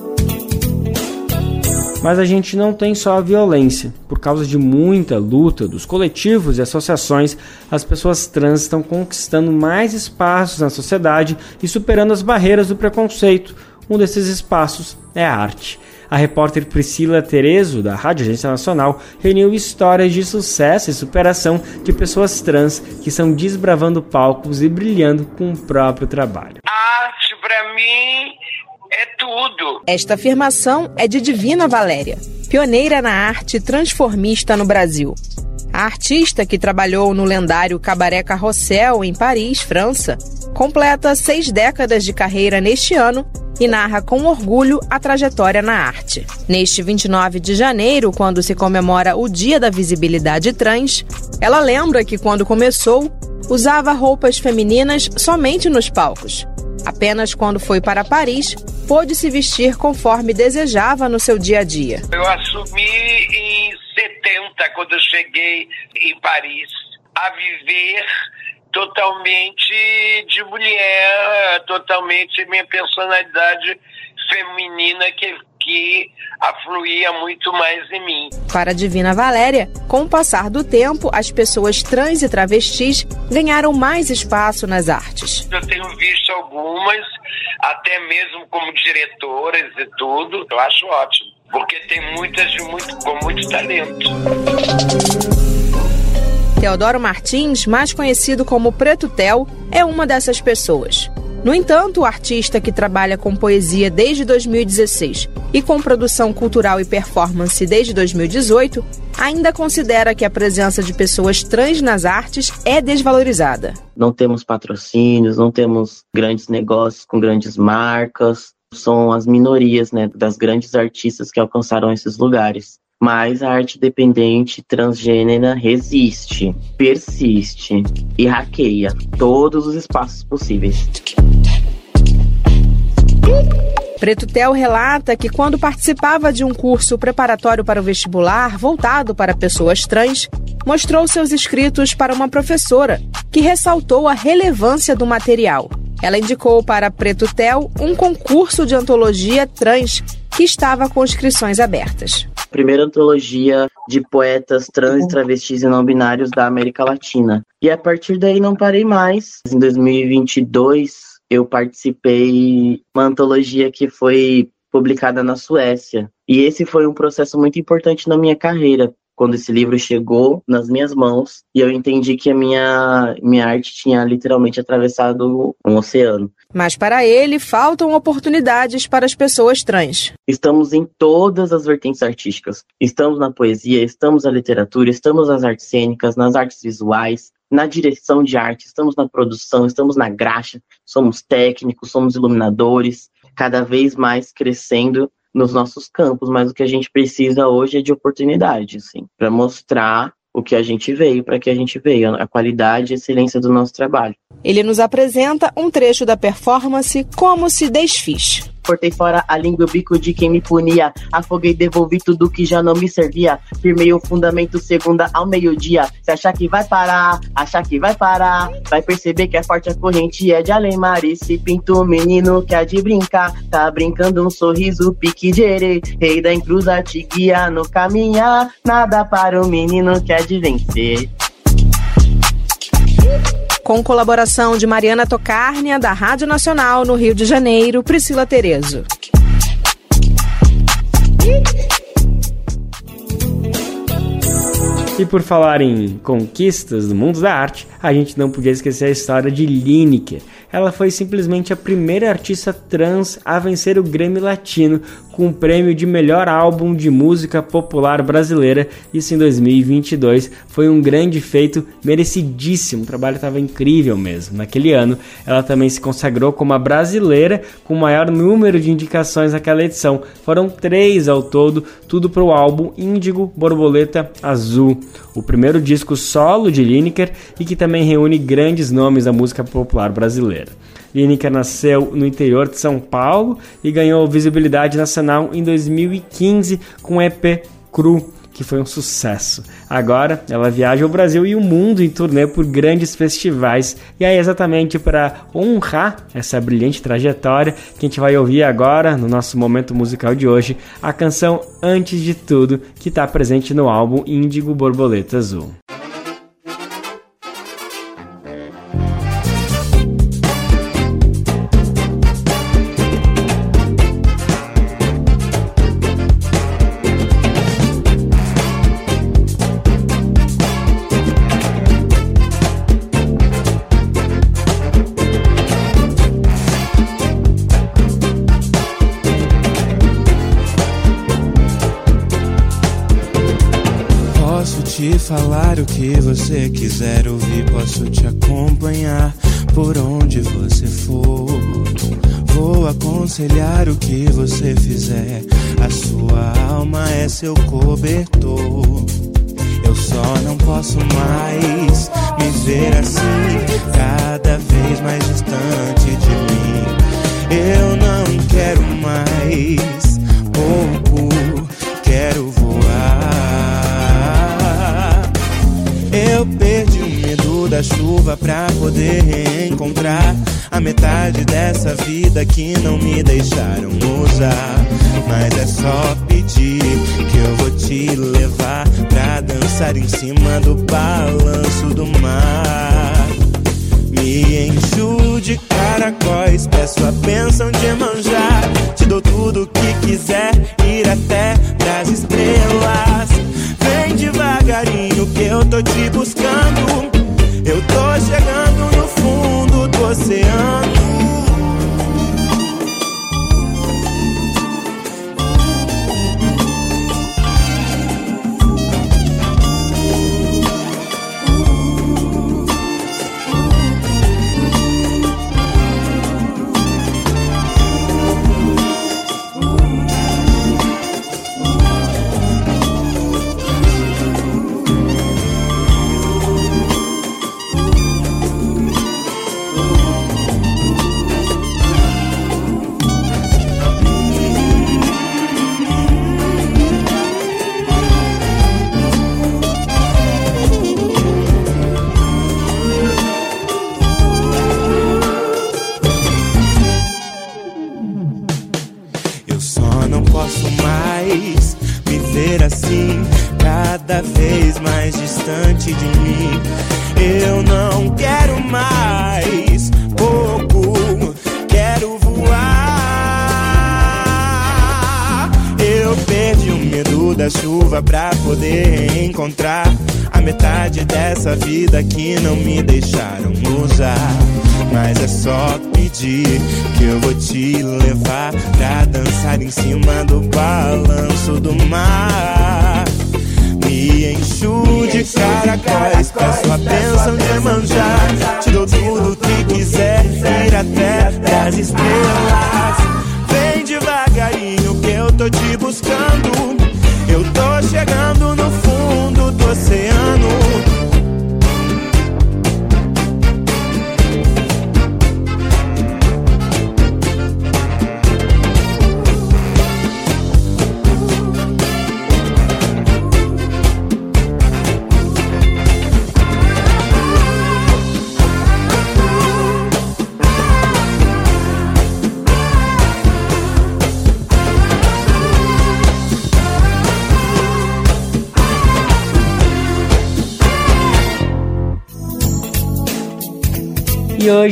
Mas a gente não tem só a violência. Por causa de muita luta dos coletivos e associações, as pessoas trans estão conquistando mais espaços na sociedade e superando as barreiras do preconceito. Um desses espaços é a arte a repórter Priscila Terezo, da Rádio Agência Nacional, reuniu histórias de sucesso e superação de pessoas trans que estão desbravando palcos e brilhando com o próprio trabalho. Arte, para mim, é tudo. Esta afirmação é de Divina Valéria, pioneira na arte transformista no Brasil. A artista que trabalhou no lendário Cabaré Carrossel, em Paris, França, completa seis décadas de carreira neste ano e narra com orgulho a trajetória na arte. Neste 29 de janeiro, quando se comemora o Dia da Visibilidade Trans, ela lembra que quando começou, usava roupas femininas somente nos palcos. Apenas quando foi para Paris, pôde se vestir conforme desejava no seu dia a dia. Eu assumi em 70, quando eu cheguei em Paris, a viver totalmente de mulher, totalmente minha personalidade feminina que, que afluía muito mais em mim. Para a Divina Valéria, com o passar do tempo, as pessoas trans e travestis ganharam mais espaço nas artes. Eu tenho visto algumas, até mesmo como diretoras e tudo, eu acho ótimo, porque tem muitas muito, com muito talento. Teodoro Martins, mais conhecido como Preto Tel, é uma dessas pessoas. No entanto, o artista que trabalha com poesia desde 2016 e com produção cultural e performance desde 2018 ainda considera que a presença de pessoas trans nas artes é desvalorizada. Não temos patrocínios, não temos grandes negócios com grandes marcas, são as minorias né, das grandes artistas que alcançaram esses lugares mas a arte dependente transgênera resiste, persiste e hackeia todos os espaços possíveis. Preto Tel relata que quando participava de um curso preparatório para o vestibular voltado para pessoas trans, mostrou seus escritos para uma professora, que ressaltou a relevância do material. Ela indicou para Preto Tel um concurso de antologia trans que estava com inscrições abertas primeira antologia de poetas trans, travestis e não binários da América Latina. E a partir daí não parei mais. Em 2022 eu participei uma antologia que foi publicada na Suécia. E esse foi um processo muito importante na minha carreira, quando esse livro chegou nas minhas mãos e eu entendi que a minha, minha arte tinha literalmente atravessado um oceano. Mas para ele, faltam oportunidades para as pessoas trans. Estamos em todas as vertentes artísticas. Estamos na poesia, estamos na literatura, estamos nas artes cênicas, nas artes visuais, na direção de arte, estamos na produção, estamos na graxa, somos técnicos, somos iluminadores, cada vez mais crescendo nos nossos campos, mas o que a gente precisa hoje é de oportunidade, assim, para mostrar o que a gente veio, para que a gente veio, a qualidade e excelência do nosso trabalho. Ele nos apresenta um trecho da performance Como se desfiz. Cortei fora a língua e o bico de quem me punia. Afoguei, devolvi tudo que já não me servia. Firmei o fundamento segunda ao meio-dia. Se achar que vai parar, achar que vai parar. Vai perceber que é forte a corrente é de além mar. Esse pinto menino que há de brincar. Tá brincando um sorriso, pique de. Rei da encruza te guia no caminhar. Nada para o menino que há de vencer com colaboração de Mariana Tocárnia, da Rádio Nacional no Rio de Janeiro, Priscila Terezo. E por falar em conquistas do mundo da arte, a gente não podia esquecer a história de Lineker. Ela foi simplesmente a primeira artista trans a vencer o Grammy Latino com o prêmio de melhor álbum de música popular brasileira. Isso em 2022 foi um grande feito, merecidíssimo. O trabalho estava incrível mesmo. Naquele ano, ela também se consagrou como a brasileira com o maior número de indicações naquela edição. Foram três ao todo, tudo para o álbum Índigo Borboleta Azul, o primeiro disco solo de Lineker e que também reúne grandes nomes da música popular brasileira. Lineker nasceu no interior de São Paulo e ganhou visibilidade nacional em 2015 com EP Cru, que foi um sucesso. Agora ela viaja o Brasil e o mundo em turnê por grandes festivais. E é exatamente para honrar essa brilhante trajetória que a gente vai ouvir agora no nosso momento musical de hoje a canção Antes de Tudo, que está presente no álbum Índigo Borboleta Azul. Você quiser ouvir, posso te acompanhar por onde você for. Vou aconselhar o que você fizer, a sua alma é seu cobertor. Eu só não posso mais me ver assim, cada vez mais distante de mim. Eu não quero mais pouco, da chuva pra poder reencontrar a metade dessa vida que não me deixaram usar. Mas é só pedir que eu vou te levar pra dançar em cima do balanço do mar. Me encho de caracóis, peço a bênção de manjar. Te dou tudo o que quiser, ir até pras estrelas. Vem devagarinho que eu tô te buscando. Do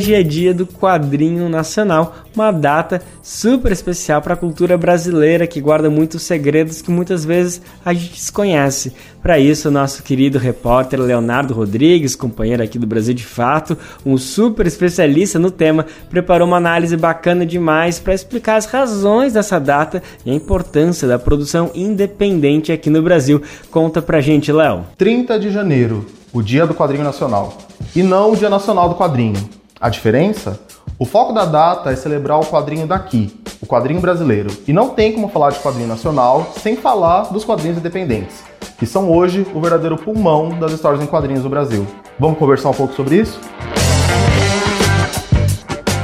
Hoje é dia do quadrinho nacional, uma data super especial para a cultura brasileira que guarda muitos segredos que muitas vezes a gente desconhece. Para isso, nosso querido repórter Leonardo Rodrigues, companheiro aqui do Brasil de Fato, um super especialista no tema, preparou uma análise bacana demais para explicar as razões dessa data e a importância da produção independente aqui no Brasil. Conta pra gente, Léo. 30 de janeiro, o Dia do Quadrinho Nacional, e não o Dia Nacional do Quadrinho. A diferença? O foco da data é celebrar o quadrinho daqui, o quadrinho brasileiro. E não tem como falar de quadrinho nacional sem falar dos quadrinhos independentes, que são hoje o verdadeiro pulmão das histórias em quadrinhos do Brasil. Vamos conversar um pouco sobre isso?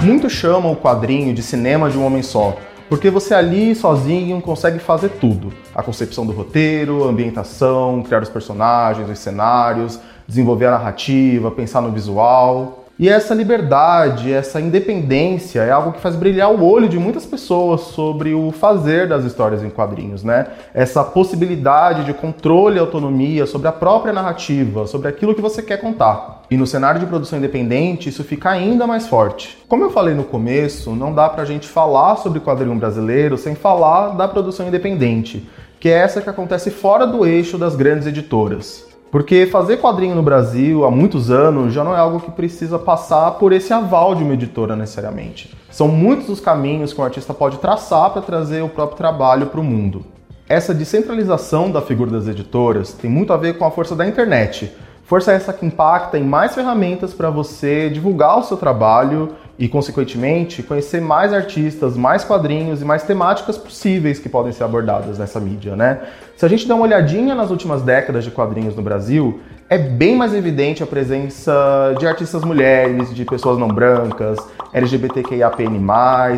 Muitos chamam o quadrinho de cinema de um homem só, porque você ali sozinho consegue fazer tudo: a concepção do roteiro, a ambientação, criar os personagens, os cenários, desenvolver a narrativa, pensar no visual. E essa liberdade, essa independência é algo que faz brilhar o olho de muitas pessoas sobre o fazer das histórias em quadrinhos, né? Essa possibilidade de controle e autonomia sobre a própria narrativa, sobre aquilo que você quer contar. E no cenário de produção independente, isso fica ainda mais forte. Como eu falei no começo, não dá pra gente falar sobre quadrinho brasileiro sem falar da produção independente, que é essa que acontece fora do eixo das grandes editoras. Porque fazer quadrinho no Brasil há muitos anos já não é algo que precisa passar por esse aval de uma editora necessariamente. São muitos os caminhos que um artista pode traçar para trazer o próprio trabalho para o mundo. Essa descentralização da figura das editoras tem muito a ver com a força da internet. Força essa que impacta em mais ferramentas para você divulgar o seu trabalho e, consequentemente, conhecer mais artistas, mais quadrinhos e mais temáticas possíveis que podem ser abordadas nessa mídia, né? Se a gente der uma olhadinha nas últimas décadas de quadrinhos no Brasil, é bem mais evidente a presença de artistas mulheres, de pessoas não brancas, LGBTQIAPN+,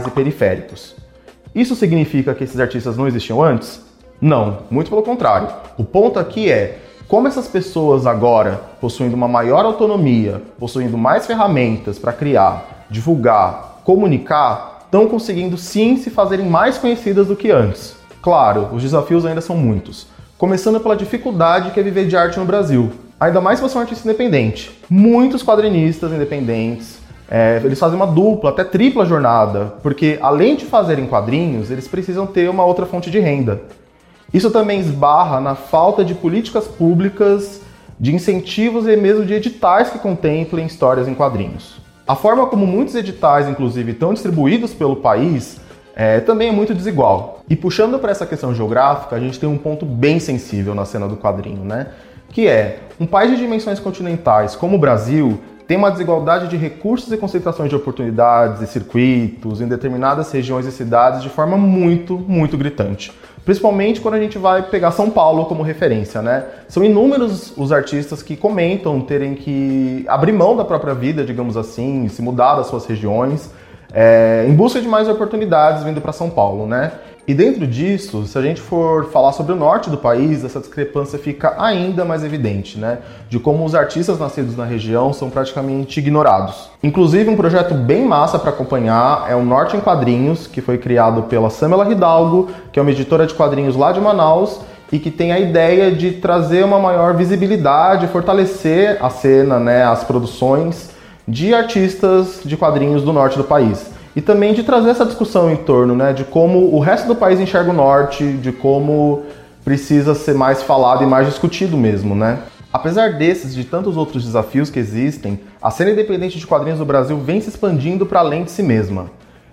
e periféricos. Isso significa que esses artistas não existiam antes? Não, muito pelo contrário. O ponto aqui é como essas pessoas agora, possuindo uma maior autonomia, possuindo mais ferramentas para criar, divulgar, comunicar, estão conseguindo sim se fazerem mais conhecidas do que antes. Claro, os desafios ainda são muitos. Começando pela dificuldade que é viver de arte no Brasil. Ainda mais se você é um artista independente. Muitos quadrinistas independentes, é, eles fazem uma dupla, até tripla jornada, porque além de fazerem quadrinhos, eles precisam ter uma outra fonte de renda. Isso também esbarra na falta de políticas públicas, de incentivos e mesmo de editais que contemplem histórias em quadrinhos. A forma como muitos editais, inclusive, estão distribuídos pelo país é, também é muito desigual. E puxando para essa questão geográfica, a gente tem um ponto bem sensível na cena do quadrinho, né? Que é um país de dimensões continentais como o Brasil tem uma desigualdade de recursos e concentrações de oportunidades e circuitos em determinadas regiões e cidades de forma muito, muito gritante. Principalmente quando a gente vai pegar São Paulo como referência, né? São inúmeros os artistas que comentam terem que abrir mão da própria vida, digamos assim, se mudar das suas regiões, é, em busca de mais oportunidades vindo para São Paulo, né? E dentro disso, se a gente for falar sobre o norte do país, essa discrepância fica ainda mais evidente, né? De como os artistas nascidos na região são praticamente ignorados. Inclusive, um projeto bem massa para acompanhar é o Norte em Quadrinhos, que foi criado pela Samela Hidalgo, que é uma editora de quadrinhos lá de Manaus e que tem a ideia de trazer uma maior visibilidade, fortalecer a cena, né, as produções de artistas de quadrinhos do norte do país e também de trazer essa discussão em torno né, de como o resto do país enxerga o norte, de como precisa ser mais falado e mais discutido mesmo, né? Apesar desses e de tantos outros desafios que existem, a cena independente de quadrinhos do Brasil vem se expandindo para além de si mesma.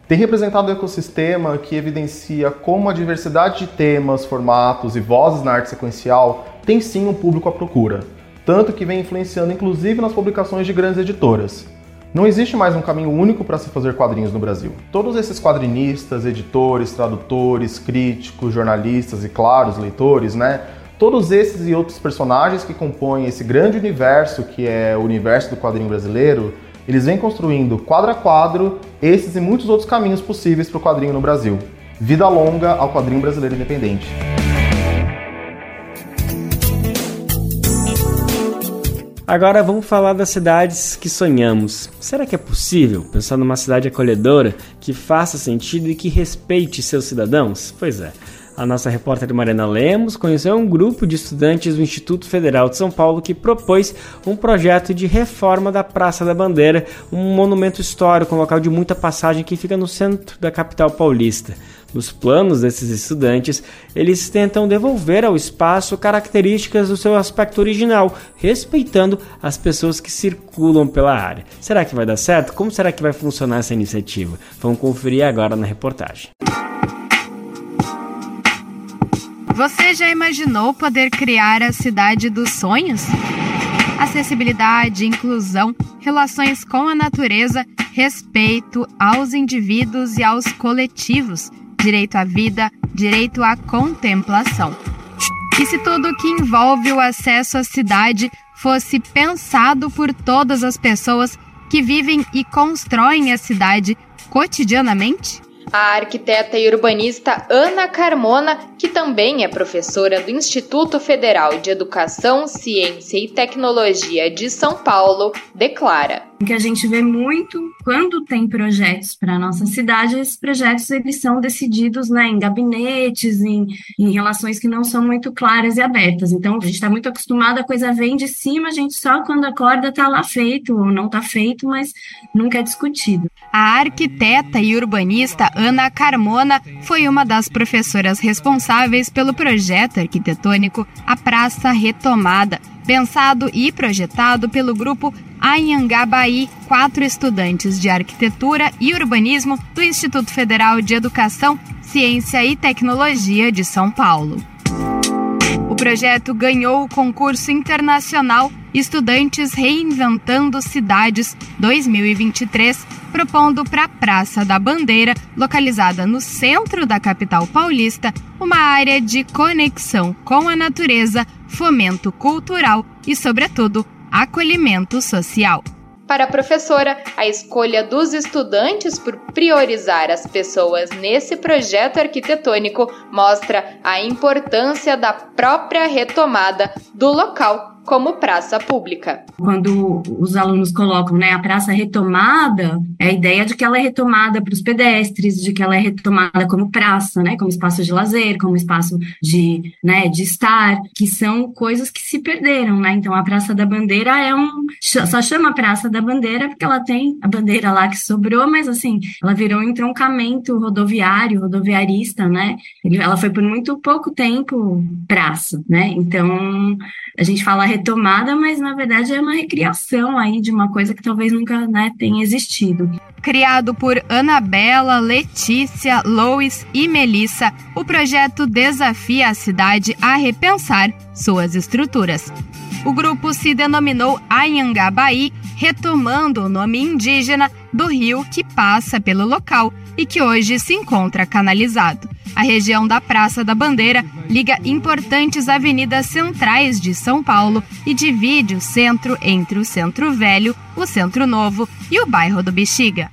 Tem representado um ecossistema que evidencia como a diversidade de temas, formatos e vozes na arte sequencial tem sim um público à procura, tanto que vem influenciando inclusive nas publicações de grandes editoras. Não existe mais um caminho único para se fazer quadrinhos no Brasil. Todos esses quadrinistas, editores, tradutores, críticos, jornalistas e, claro, os leitores, né? Todos esses e outros personagens que compõem esse grande universo que é o universo do quadrinho brasileiro, eles vêm construindo quadro a quadro esses e muitos outros caminhos possíveis para o quadrinho no Brasil. Vida longa ao quadrinho brasileiro independente. Agora vamos falar das cidades que sonhamos. Será que é possível pensar numa cidade acolhedora que faça sentido e que respeite seus cidadãos? Pois é. A nossa repórter Mariana Lemos conheceu um grupo de estudantes do Instituto Federal de São Paulo que propôs um projeto de reforma da Praça da Bandeira, um monumento histórico, um local de muita passagem que fica no centro da capital paulista. Nos planos desses estudantes, eles tentam devolver ao espaço características do seu aspecto original, respeitando as pessoas que circulam pela área. Será que vai dar certo? Como será que vai funcionar essa iniciativa? Vamos conferir agora na reportagem. Você já imaginou poder criar a cidade dos sonhos? Acessibilidade, inclusão, relações com a natureza, respeito aos indivíduos e aos coletivos direito à vida, direito à contemplação. E se tudo que envolve o acesso à cidade fosse pensado por todas as pessoas que vivem e constroem a cidade cotidianamente? A arquiteta e urbanista Ana Carmona, que também é professora do Instituto Federal de Educação, Ciência e Tecnologia de São Paulo, declara: o que a gente vê muito quando tem projetos para a nossa cidade, esses projetos eles são decididos né, em gabinetes, em, em relações que não são muito claras e abertas. Então, a gente está muito acostumado, a coisa vem de cima, a gente só quando acorda está lá feito, ou não está feito, mas nunca é discutido. A arquiteta e urbanista Ana Carmona foi uma das professoras responsáveis pelo projeto arquitetônico A Praça Retomada, pensado e projetado pelo grupo Anhangabaí, quatro estudantes de arquitetura e urbanismo do Instituto Federal de Educação, Ciência e Tecnologia de São Paulo. O projeto ganhou o concurso internacional Estudantes Reinventando Cidades 2023, propondo para a Praça da Bandeira, localizada no centro da capital paulista, uma área de conexão com a natureza, fomento cultural e, sobretudo, acolhimento social. Para a professora, a escolha dos estudantes por priorizar as pessoas nesse projeto arquitetônico mostra a importância da própria retomada do local como praça pública. Quando os alunos colocam né, a praça retomada, é a ideia de que ela é retomada para os pedestres, de que ela é retomada como praça, né, como espaço de lazer, como espaço de, né, de estar, que são coisas que se perderam. Né? Então, a Praça da Bandeira é um. Só chama Praça da Bandeira porque ela tem a bandeira lá que sobrou, mas assim, ela virou um entroncamento rodoviário, rodoviarista, né? Ela foi por muito pouco tempo praça, né? Então, a gente fala retomada, mas na verdade é uma recriação aí de uma coisa que talvez nunca né, tenha existido. Criado por Anabela, Letícia, Lois e Melissa, o projeto desafia a cidade a repensar suas estruturas. O grupo se denominou Anhangabaí, retomando o nome indígena do rio que passa pelo local e que hoje se encontra canalizado. A região da Praça da Bandeira liga importantes avenidas centrais de São Paulo e divide o centro entre o Centro Velho, o Centro Novo e o bairro do Bexiga.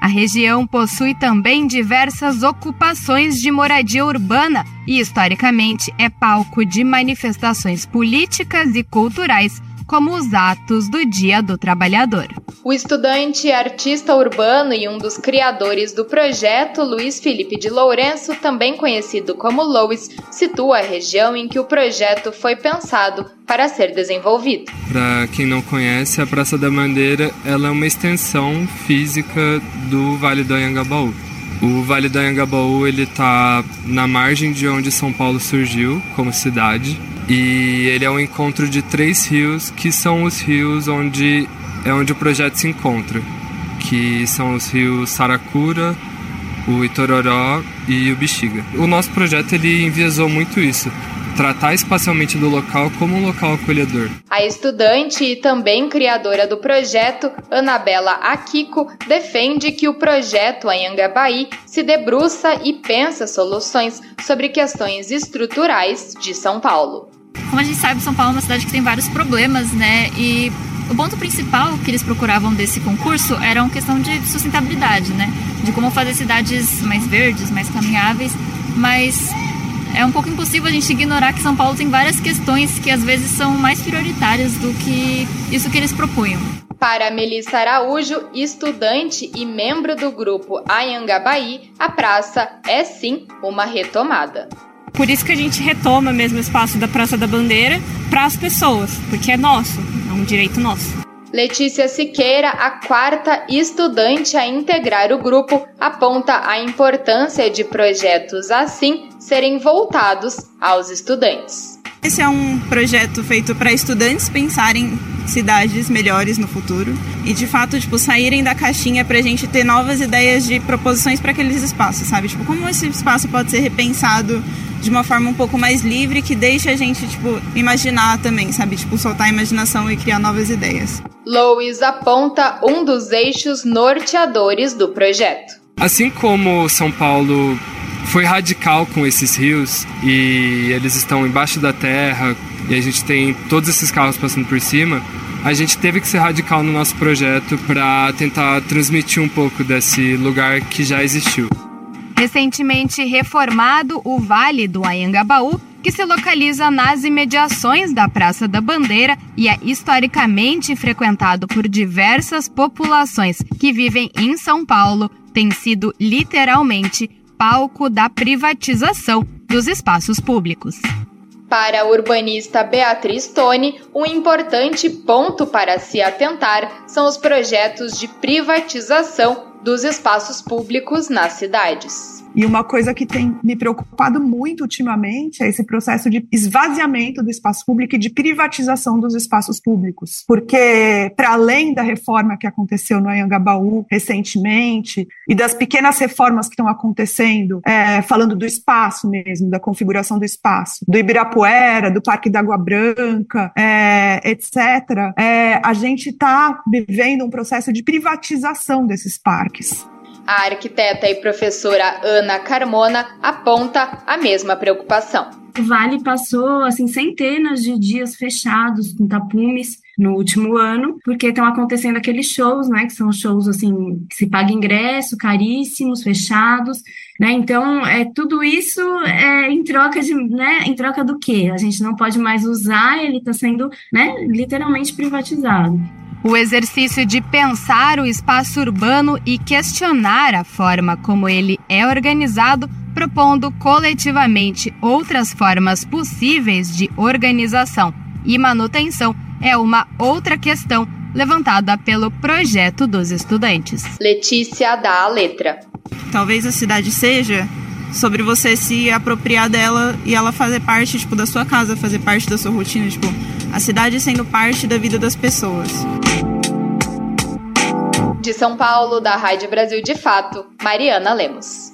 A região possui também diversas ocupações de moradia urbana e, historicamente, é palco de manifestações políticas e culturais como os atos do Dia do Trabalhador. O estudante, artista urbano e um dos criadores do projeto, Luiz Felipe de Lourenço, também conhecido como Louis, situa a região em que o projeto foi pensado para ser desenvolvido. Para quem não conhece, a Praça da Bandeira ela é uma extensão física do Vale do Anhangabaú. O Vale do Anhangabaú ele está na margem de onde São Paulo surgiu como cidade e ele é um encontro de três rios que são os rios onde é onde o projeto se encontra, que são os rios Saracura, o Itororó e o Bexiga. O nosso projeto ele enviesou muito isso, tratar espacialmente do local como um local acolhedor. A estudante e também criadora do projeto, Anabela Akiko, defende que o projeto Anhangabaí se debruça e pensa soluções sobre questões estruturais de São Paulo. Como a gente sabe, São Paulo é uma cidade que tem vários problemas, né? E o ponto principal que eles procuravam desse concurso era uma questão de sustentabilidade, né? De como fazer cidades mais verdes, mais caminháveis, mas é um pouco impossível a gente ignorar que São Paulo tem várias questões que às vezes são mais prioritárias do que isso que eles propunham. Para Melissa Araújo, estudante e membro do grupo Anhangabaí, a praça é sim uma retomada. Por isso que a gente retoma mesmo o espaço da Praça da Bandeira para as pessoas, porque é nosso, é um direito nosso. Letícia Siqueira, a quarta estudante a integrar o grupo, aponta a importância de projetos assim serem voltados aos estudantes. Esse é um projeto feito para estudantes pensarem cidades melhores no futuro e de fato tipo saírem da caixinha para a gente ter novas ideias de proposições para aqueles espaços, sabe? Tipo como esse espaço pode ser repensado de uma forma um pouco mais livre que deixe a gente tipo imaginar também, sabe? Tipo soltar a imaginação e criar novas ideias. Lois aponta um dos eixos norteadores do projeto. Assim como São Paulo foi radical com esses rios e eles estão embaixo da terra e a gente tem todos esses carros passando por cima. A gente teve que ser radical no nosso projeto para tentar transmitir um pouco desse lugar que já existiu. Recentemente reformado, o Vale do Anhangabaú, que se localiza nas imediações da Praça da Bandeira e é historicamente frequentado por diversas populações que vivem em São Paulo, tem sido literalmente palco da privatização dos espaços públicos. Para a urbanista Beatriz Tone, um importante ponto para se atentar são os projetos de privatização dos espaços públicos nas cidades. E uma coisa que tem me preocupado muito ultimamente é esse processo de esvaziamento do espaço público e de privatização dos espaços públicos. Porque, para além da reforma que aconteceu no Anhangabaú recentemente e das pequenas reformas que estão acontecendo, é, falando do espaço mesmo, da configuração do espaço, do Ibirapuera, do Parque da Água Branca, é, etc., é, a gente está vivendo um processo de privatização desses parques. A arquiteta e professora Ana Carmona aponta a mesma preocupação. O Vale passou assim centenas de dias fechados com tapumes no último ano, porque estão acontecendo aqueles shows, né, que são shows assim que se paga ingresso, caríssimos, fechados, né? Então, é tudo isso é em troca de, né, em troca do quê? A gente não pode mais usar, ele está sendo, né, literalmente privatizado. O exercício de pensar o espaço urbano e questionar a forma como ele é organizado, propondo coletivamente outras formas possíveis de organização e manutenção, é uma outra questão levantada pelo projeto dos estudantes. Letícia dá a letra. Talvez a cidade seja sobre você se apropriar dela e ela fazer parte tipo da sua casa, fazer parte da sua rotina, tipo a cidade sendo parte da vida das pessoas. De São Paulo, da Rádio Brasil de Fato, Mariana Lemos.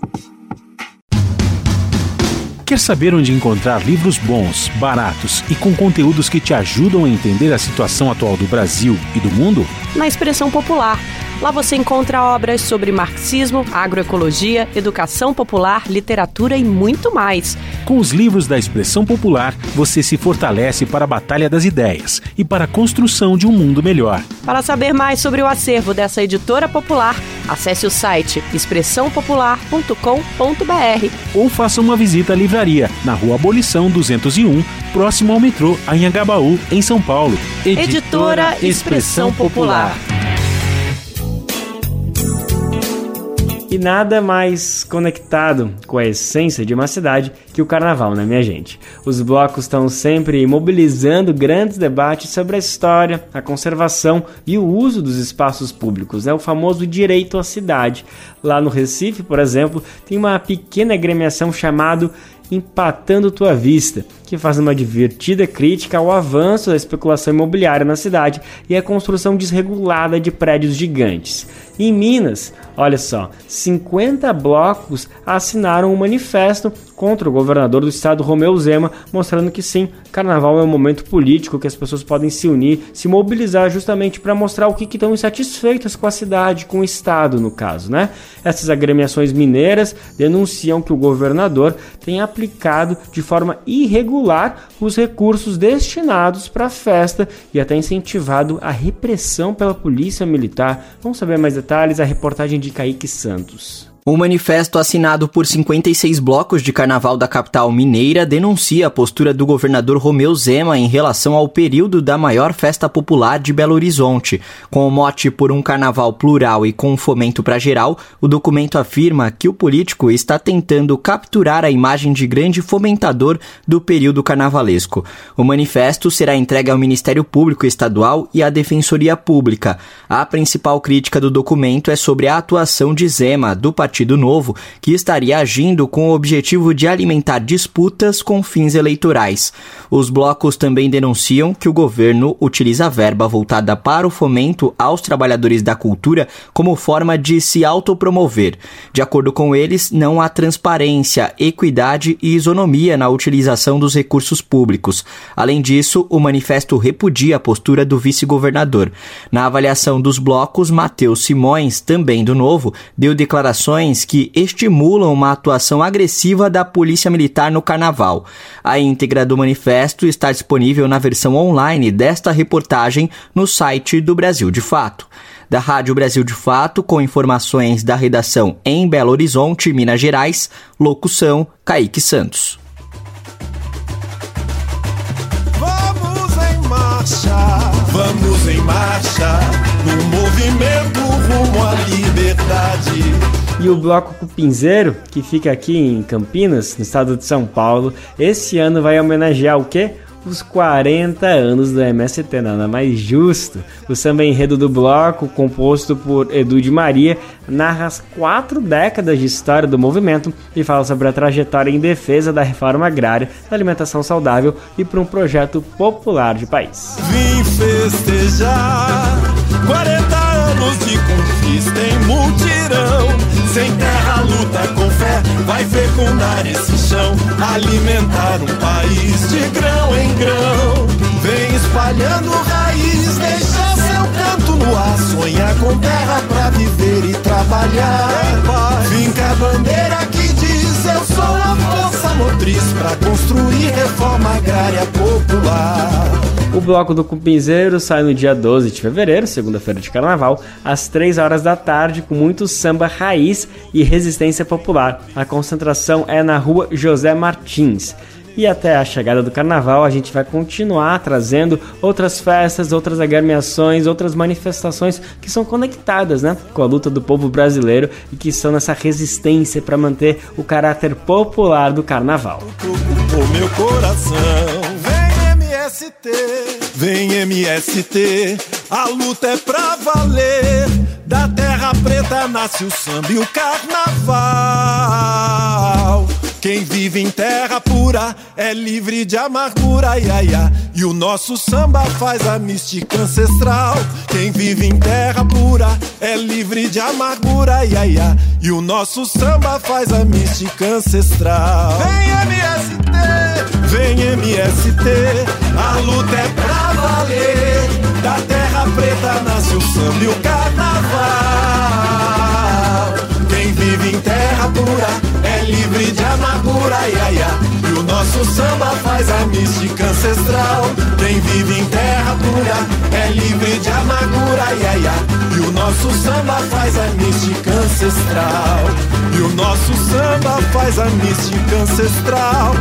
Quer saber onde encontrar livros bons, baratos e com conteúdos que te ajudam a entender a situação atual do Brasil e do mundo? Na Expressão Popular Lá você encontra obras sobre marxismo, agroecologia, educação popular, literatura e muito mais. Com os livros da expressão popular, você se fortalece para a batalha das ideias e para a construção de um mundo melhor. Para saber mais sobre o acervo dessa editora popular, acesse o site expressãopopular.com.br ou faça uma visita à livraria na Rua Abolição 201, próximo ao metrô Anhangabaú, em São Paulo. Editora, Editora Expressão Popular. E nada mais conectado com a essência de uma cidade que o carnaval, né, minha gente? Os blocos estão sempre mobilizando grandes debates sobre a história, a conservação e o uso dos espaços públicos, né? O famoso direito à cidade. Lá no Recife, por exemplo, tem uma pequena agremiação chamado Empatando Tua Vista, que faz uma divertida crítica ao avanço da especulação imobiliária na cidade e a construção desregulada de prédios gigantes. Em Minas, olha só, 50 blocos assinaram um manifesto contra o governador do estado, Romeu Zema, mostrando que sim, carnaval é um momento político que as pessoas podem se unir, se mobilizar justamente para mostrar o que, estão insatisfeitas com a cidade, com o estado, no caso, né? Essas agremiações mineiras denunciam que o governador tem aplicado de forma irregular os recursos destinados para a festa e até incentivado a repressão pela polícia militar. Vamos saber mais detalhes a reportagem de Kaique Santos. O manifesto assinado por 56 blocos de carnaval da capital mineira denuncia a postura do governador Romeu Zema em relação ao período da maior festa popular de Belo Horizonte. Com o mote por um carnaval plural e com fomento para geral, o documento afirma que o político está tentando capturar a imagem de grande fomentador do período carnavalesco. O manifesto será entregue ao Ministério Público Estadual e à Defensoria Pública. A principal crítica do documento é sobre a atuação de Zema, do Partido Partido Novo, que estaria agindo com o objetivo de alimentar disputas com fins eleitorais. Os blocos também denunciam que o governo utiliza a verba voltada para o fomento aos trabalhadores da cultura como forma de se autopromover. De acordo com eles, não há transparência, equidade e isonomia na utilização dos recursos públicos. Além disso, o manifesto repudia a postura do vice-governador. Na avaliação dos blocos, Matheus Simões, também do Novo, deu declarações ações que estimulam uma atuação agressiva da Polícia Militar no Carnaval. A íntegra do manifesto está disponível na versão online desta reportagem no site do Brasil de Fato. Da Rádio Brasil de Fato, com informações da redação em Belo Horizonte, Minas Gerais, locução Kaique Santos. Vamos em marcha, vamos em marcha, no movimento rumo à liberdade. E o Bloco Cupinzeiro, que fica aqui em Campinas, no estado de São Paulo, esse ano vai homenagear o quê? Os 40 anos do MST, nada mais justo. O samba enredo do bloco, composto por Edu de Maria, narra as quatro décadas de história do movimento e fala sobre a trajetória em defesa da reforma agrária, da alimentação saudável e por um projeto popular de país. Vim festejar 40 anos de conquista em mutirão sem terra, luta com fé, vai fecundar esse chão, alimentar um país de grão em grão. Vem espalhando raiz, deixa seu canto no ar, sonha com terra pra viver e trabalhar. Finca a bandeira que diz: Eu sou a força motriz pra construir reforma agrária popular. O bloco do Cupinzeiro sai no dia 12 de fevereiro, segunda-feira de carnaval, às 3 horas da tarde, com muito samba raiz e resistência popular. A concentração é na rua José Martins. E até a chegada do carnaval, a gente vai continuar trazendo outras festas, outras agremiações, outras manifestações que são conectadas né, com a luta do povo brasileiro e que estão nessa resistência para manter o caráter popular do carnaval. O meu coração MST, vem MST, a luta é pra valer. Da terra preta nasce o samba e o carnaval. Quem vive em terra pura é livre de amargura, ia, ia. E o nosso samba faz a mística ancestral. Quem vive em terra pura é livre de amargura, ia, ia. E o nosso samba faz a mística ancestral. Vem MST, vem MST, a luta é pra valer. Da terra preta nasce o samba e o carnaval. Amargura, ia, ia. Nosso samba faz a mística ancestral. Quem vive em terra pura é livre de amargura, ia, ia. E o nosso samba faz a mística ancestral. E o nosso samba faz a mística ancestral.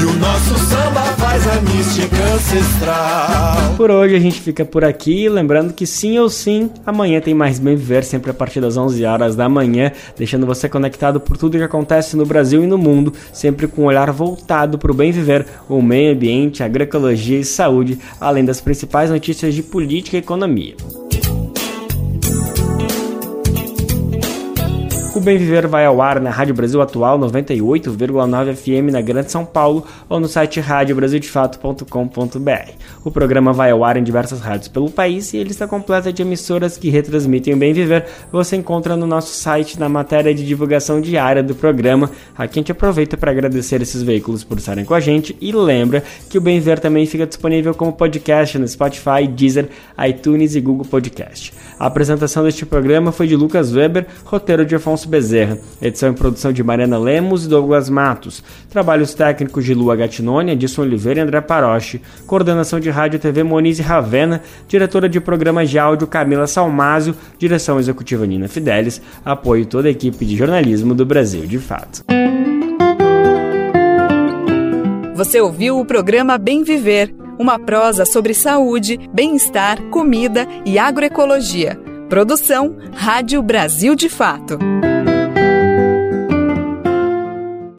E o nosso samba faz a mística ancestral. Por hoje a gente fica por aqui, lembrando que sim ou sim, amanhã tem mais Bem Viver, sempre a partir das 11 horas da manhã, deixando você conectado por tudo que acontece no Brasil e no mundo, sempre com um olhar voltado para o bem viver, o meio ambiente, agroecologia e saúde, além das principais notícias de política e economia. Bem Viver vai ao ar na Rádio Brasil Atual 98,9 FM na Grande São Paulo ou no site radiobrasildefato.com.br. O programa vai ao ar em diversas rádios pelo país e ele está completa de emissoras que retransmitem o Bem Viver. Você encontra no nosso site na matéria de divulgação diária do programa. Aqui a gente aproveita para agradecer esses veículos por estarem com a gente e lembra que o Bem Viver também fica disponível como podcast no Spotify, Deezer, iTunes e Google Podcast. A apresentação deste programa foi de Lucas Weber, roteiro de Afonso Bezerra. Edição e produção de Mariana Lemos e Douglas Matos. Trabalhos técnicos de Lua Gatinoni, Edson Oliveira e André Paroche. Coordenação de Rádio e TV Monize Ravena. Diretora de programas de áudio Camila Salmásio. Direção executiva Nina Fidelis. Apoio toda a equipe de jornalismo do Brasil de Fato. Você ouviu o programa Bem Viver, uma prosa sobre saúde, bem-estar, comida e agroecologia. Produção Rádio Brasil de Fato.